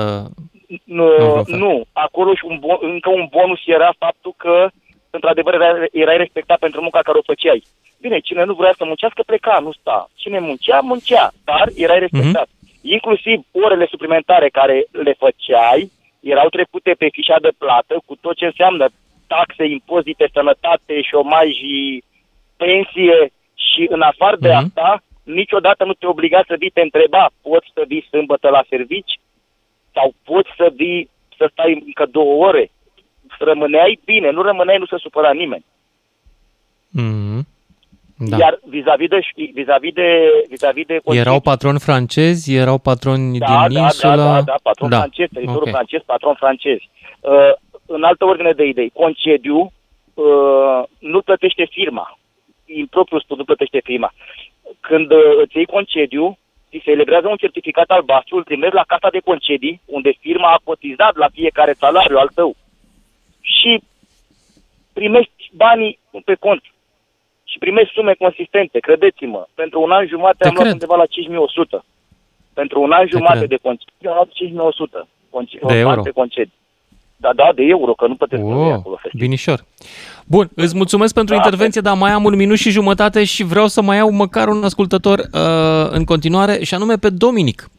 Speaker 16: Nu,
Speaker 2: în vreun fel?
Speaker 16: nu. acolo și un bon, încă un bonus era faptul că, într-adevăr, era, erai respectat pentru munca care o făceai. Bine, cine nu vrea să muncească, pleca, nu sta. Cine muncea, muncea, dar erai respectat. Inclusiv orele suplimentare care le făceai erau trecute pe fișa de plată cu tot ce înseamnă taxe, impozite, sănătate, șomaj, pensie și în afară de asta, niciodată nu te obliga să vii, te întreba, poți să vii sâmbătă la servici? Sau poți să vii să stai încă două ore? Rămâneai bine, nu rămâneai, nu se supăra nimeni.
Speaker 2: Mhm. Da.
Speaker 16: Iar vis-a-vis de, vis-a-vis de, vis-a-vis de
Speaker 2: Erau patroni francezi, erau patroni
Speaker 16: da,
Speaker 2: din
Speaker 16: da,
Speaker 2: insula?
Speaker 16: Da, da, da, patron
Speaker 2: Da.
Speaker 16: francez, teritoriul
Speaker 2: Ok.
Speaker 16: francez, patron francez. Uh, în altă ordine de idei, concediu uh, nu plătește firma. În propriu spus, nu plătește firma. Când uh, îți iei concediu, ți se elibrează un certificat albastru, îl trimești la casa de concedii, unde firma a cotizat la fiecare salariu al tău. Și primești banii pe cont. Și primești sume consistente, credeți-mă. Pentru un an jumate
Speaker 2: Te
Speaker 16: am luat
Speaker 2: cred.
Speaker 16: undeva la 5100. Pentru un an jumate
Speaker 2: cred.
Speaker 16: de concediu am luat 5100. Conce-
Speaker 2: De euro.
Speaker 16: bani Pe concediu. Da, da, de euro, că nu plătesc oh.
Speaker 2: Oh,
Speaker 16: acolo. să știi.
Speaker 2: binișor. Bun, îți mulțumesc pentru
Speaker 16: Da,
Speaker 2: intervenție, dar mai am un minut și jumătate și vreau să mai iau măcar un ascultător uh, în continuare, și anume pe Dominic.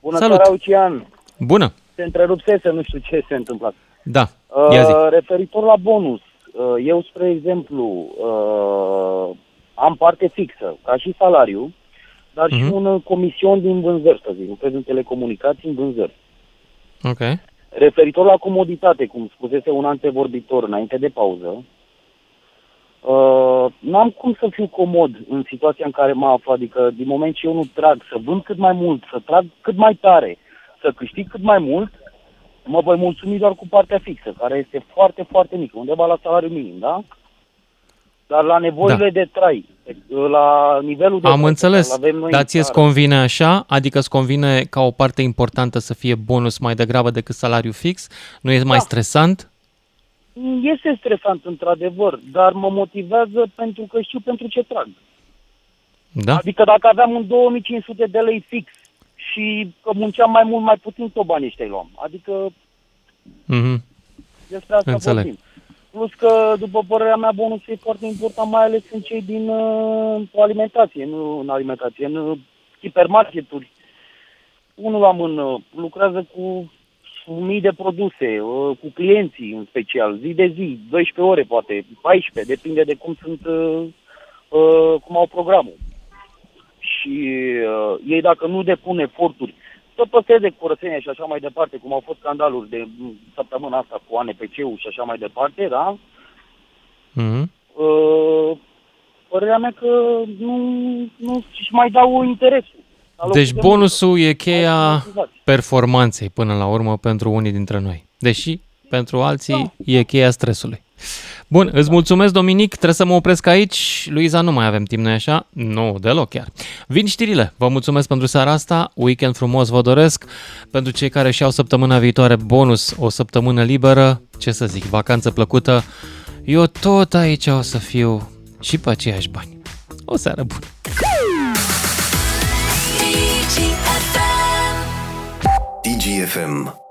Speaker 10: Bună
Speaker 2: Salut.
Speaker 10: seara, Lucian.
Speaker 2: Bună.
Speaker 10: Se întrerupsese, nu știu ce se întâmplă.
Speaker 2: Da, ia zi.
Speaker 10: Uh, referitor la bonus, uh, eu, spre exemplu, uh, am parte fixă, ca și salariu, dar și
Speaker 2: Mhm.
Speaker 10: un uh, comision din vânzări, să zic, lucrez în telecomunicații în vânzări.
Speaker 2: Ok.
Speaker 10: Referitor la comoditate, cum spusese un antevorbitor înainte de pauză, uh, n-am cum să fiu comod în situația în care mă aflu, adică din moment ce eu nu trag, să vând cât mai mult, să trag cât mai tare, să câștig cât mai mult, mă voi mulțumi doar cu partea fixă, care este foarte, foarte mică, undeva la salariu minim, da? Dar la nevoile
Speaker 2: Da.
Speaker 10: de trai, la nivelul de
Speaker 2: Am
Speaker 10: trai pe
Speaker 2: înțeles,
Speaker 10: care îl avem noi
Speaker 2: dar
Speaker 10: în
Speaker 2: ție îți
Speaker 10: țară,
Speaker 2: convine așa? Adică îți convine ca o parte importantă să fie bonus mai degrabă decât salariu fix? Nu e mai
Speaker 10: Da.
Speaker 2: stresant?
Speaker 10: Este stresant, într-adevăr, dar mă motivează pentru că știu pentru ce trag.
Speaker 2: Da?
Speaker 10: Adică dacă aveam un 2500 de lei fix și că munceam mai mult, mai puțin, tot banii ăștia îi luam. Adică
Speaker 2: Mhm.
Speaker 10: despre asta
Speaker 2: Înțeleg.
Speaker 10: vorbim. Plus că, după părerea mea, bonusul e foarte important, mai ales în cei din uh, alimentație, nu în alimentație, în uh, hipermarketuri. Unul la mână lucrează cu mii de produse, uh, cu clienții în special, zi de zi, 12 ore poate, 14, depinde de cum sunt, uh, uh, cum au programul. Și uh, ei dacă nu depun eforturi să păstreze curățenia și așa mai departe, cum au fost scandaluri de m, săptămâna asta cu ANPC-ul și așa mai departe, da?
Speaker 2: Mhm.
Speaker 10: Uh, părerea mea că nu, nu și mai dau interesul. La locul
Speaker 2: Deci
Speaker 10: de
Speaker 2: bonusul e cheia
Speaker 10: Automatizați.
Speaker 2: performanței până la urmă pentru unii dintre noi. Deși pentru alții e cheia stresului. Bun, îți mulțumesc, Dominic. Trebuie să mă opresc aici. Luiza, nu mai avem timp, noi așa? Nu, deloc chiar. Vin știrile. Vă mulțumesc pentru seara asta. Weekend frumos vă doresc. Pentru cei care și-au săptămâna viitoare bonus, o săptămână liberă, ce să zic, vacanță plăcută. Eu tot aici o să fiu și pe aceiași bani. O seară bună!
Speaker 17: DGFM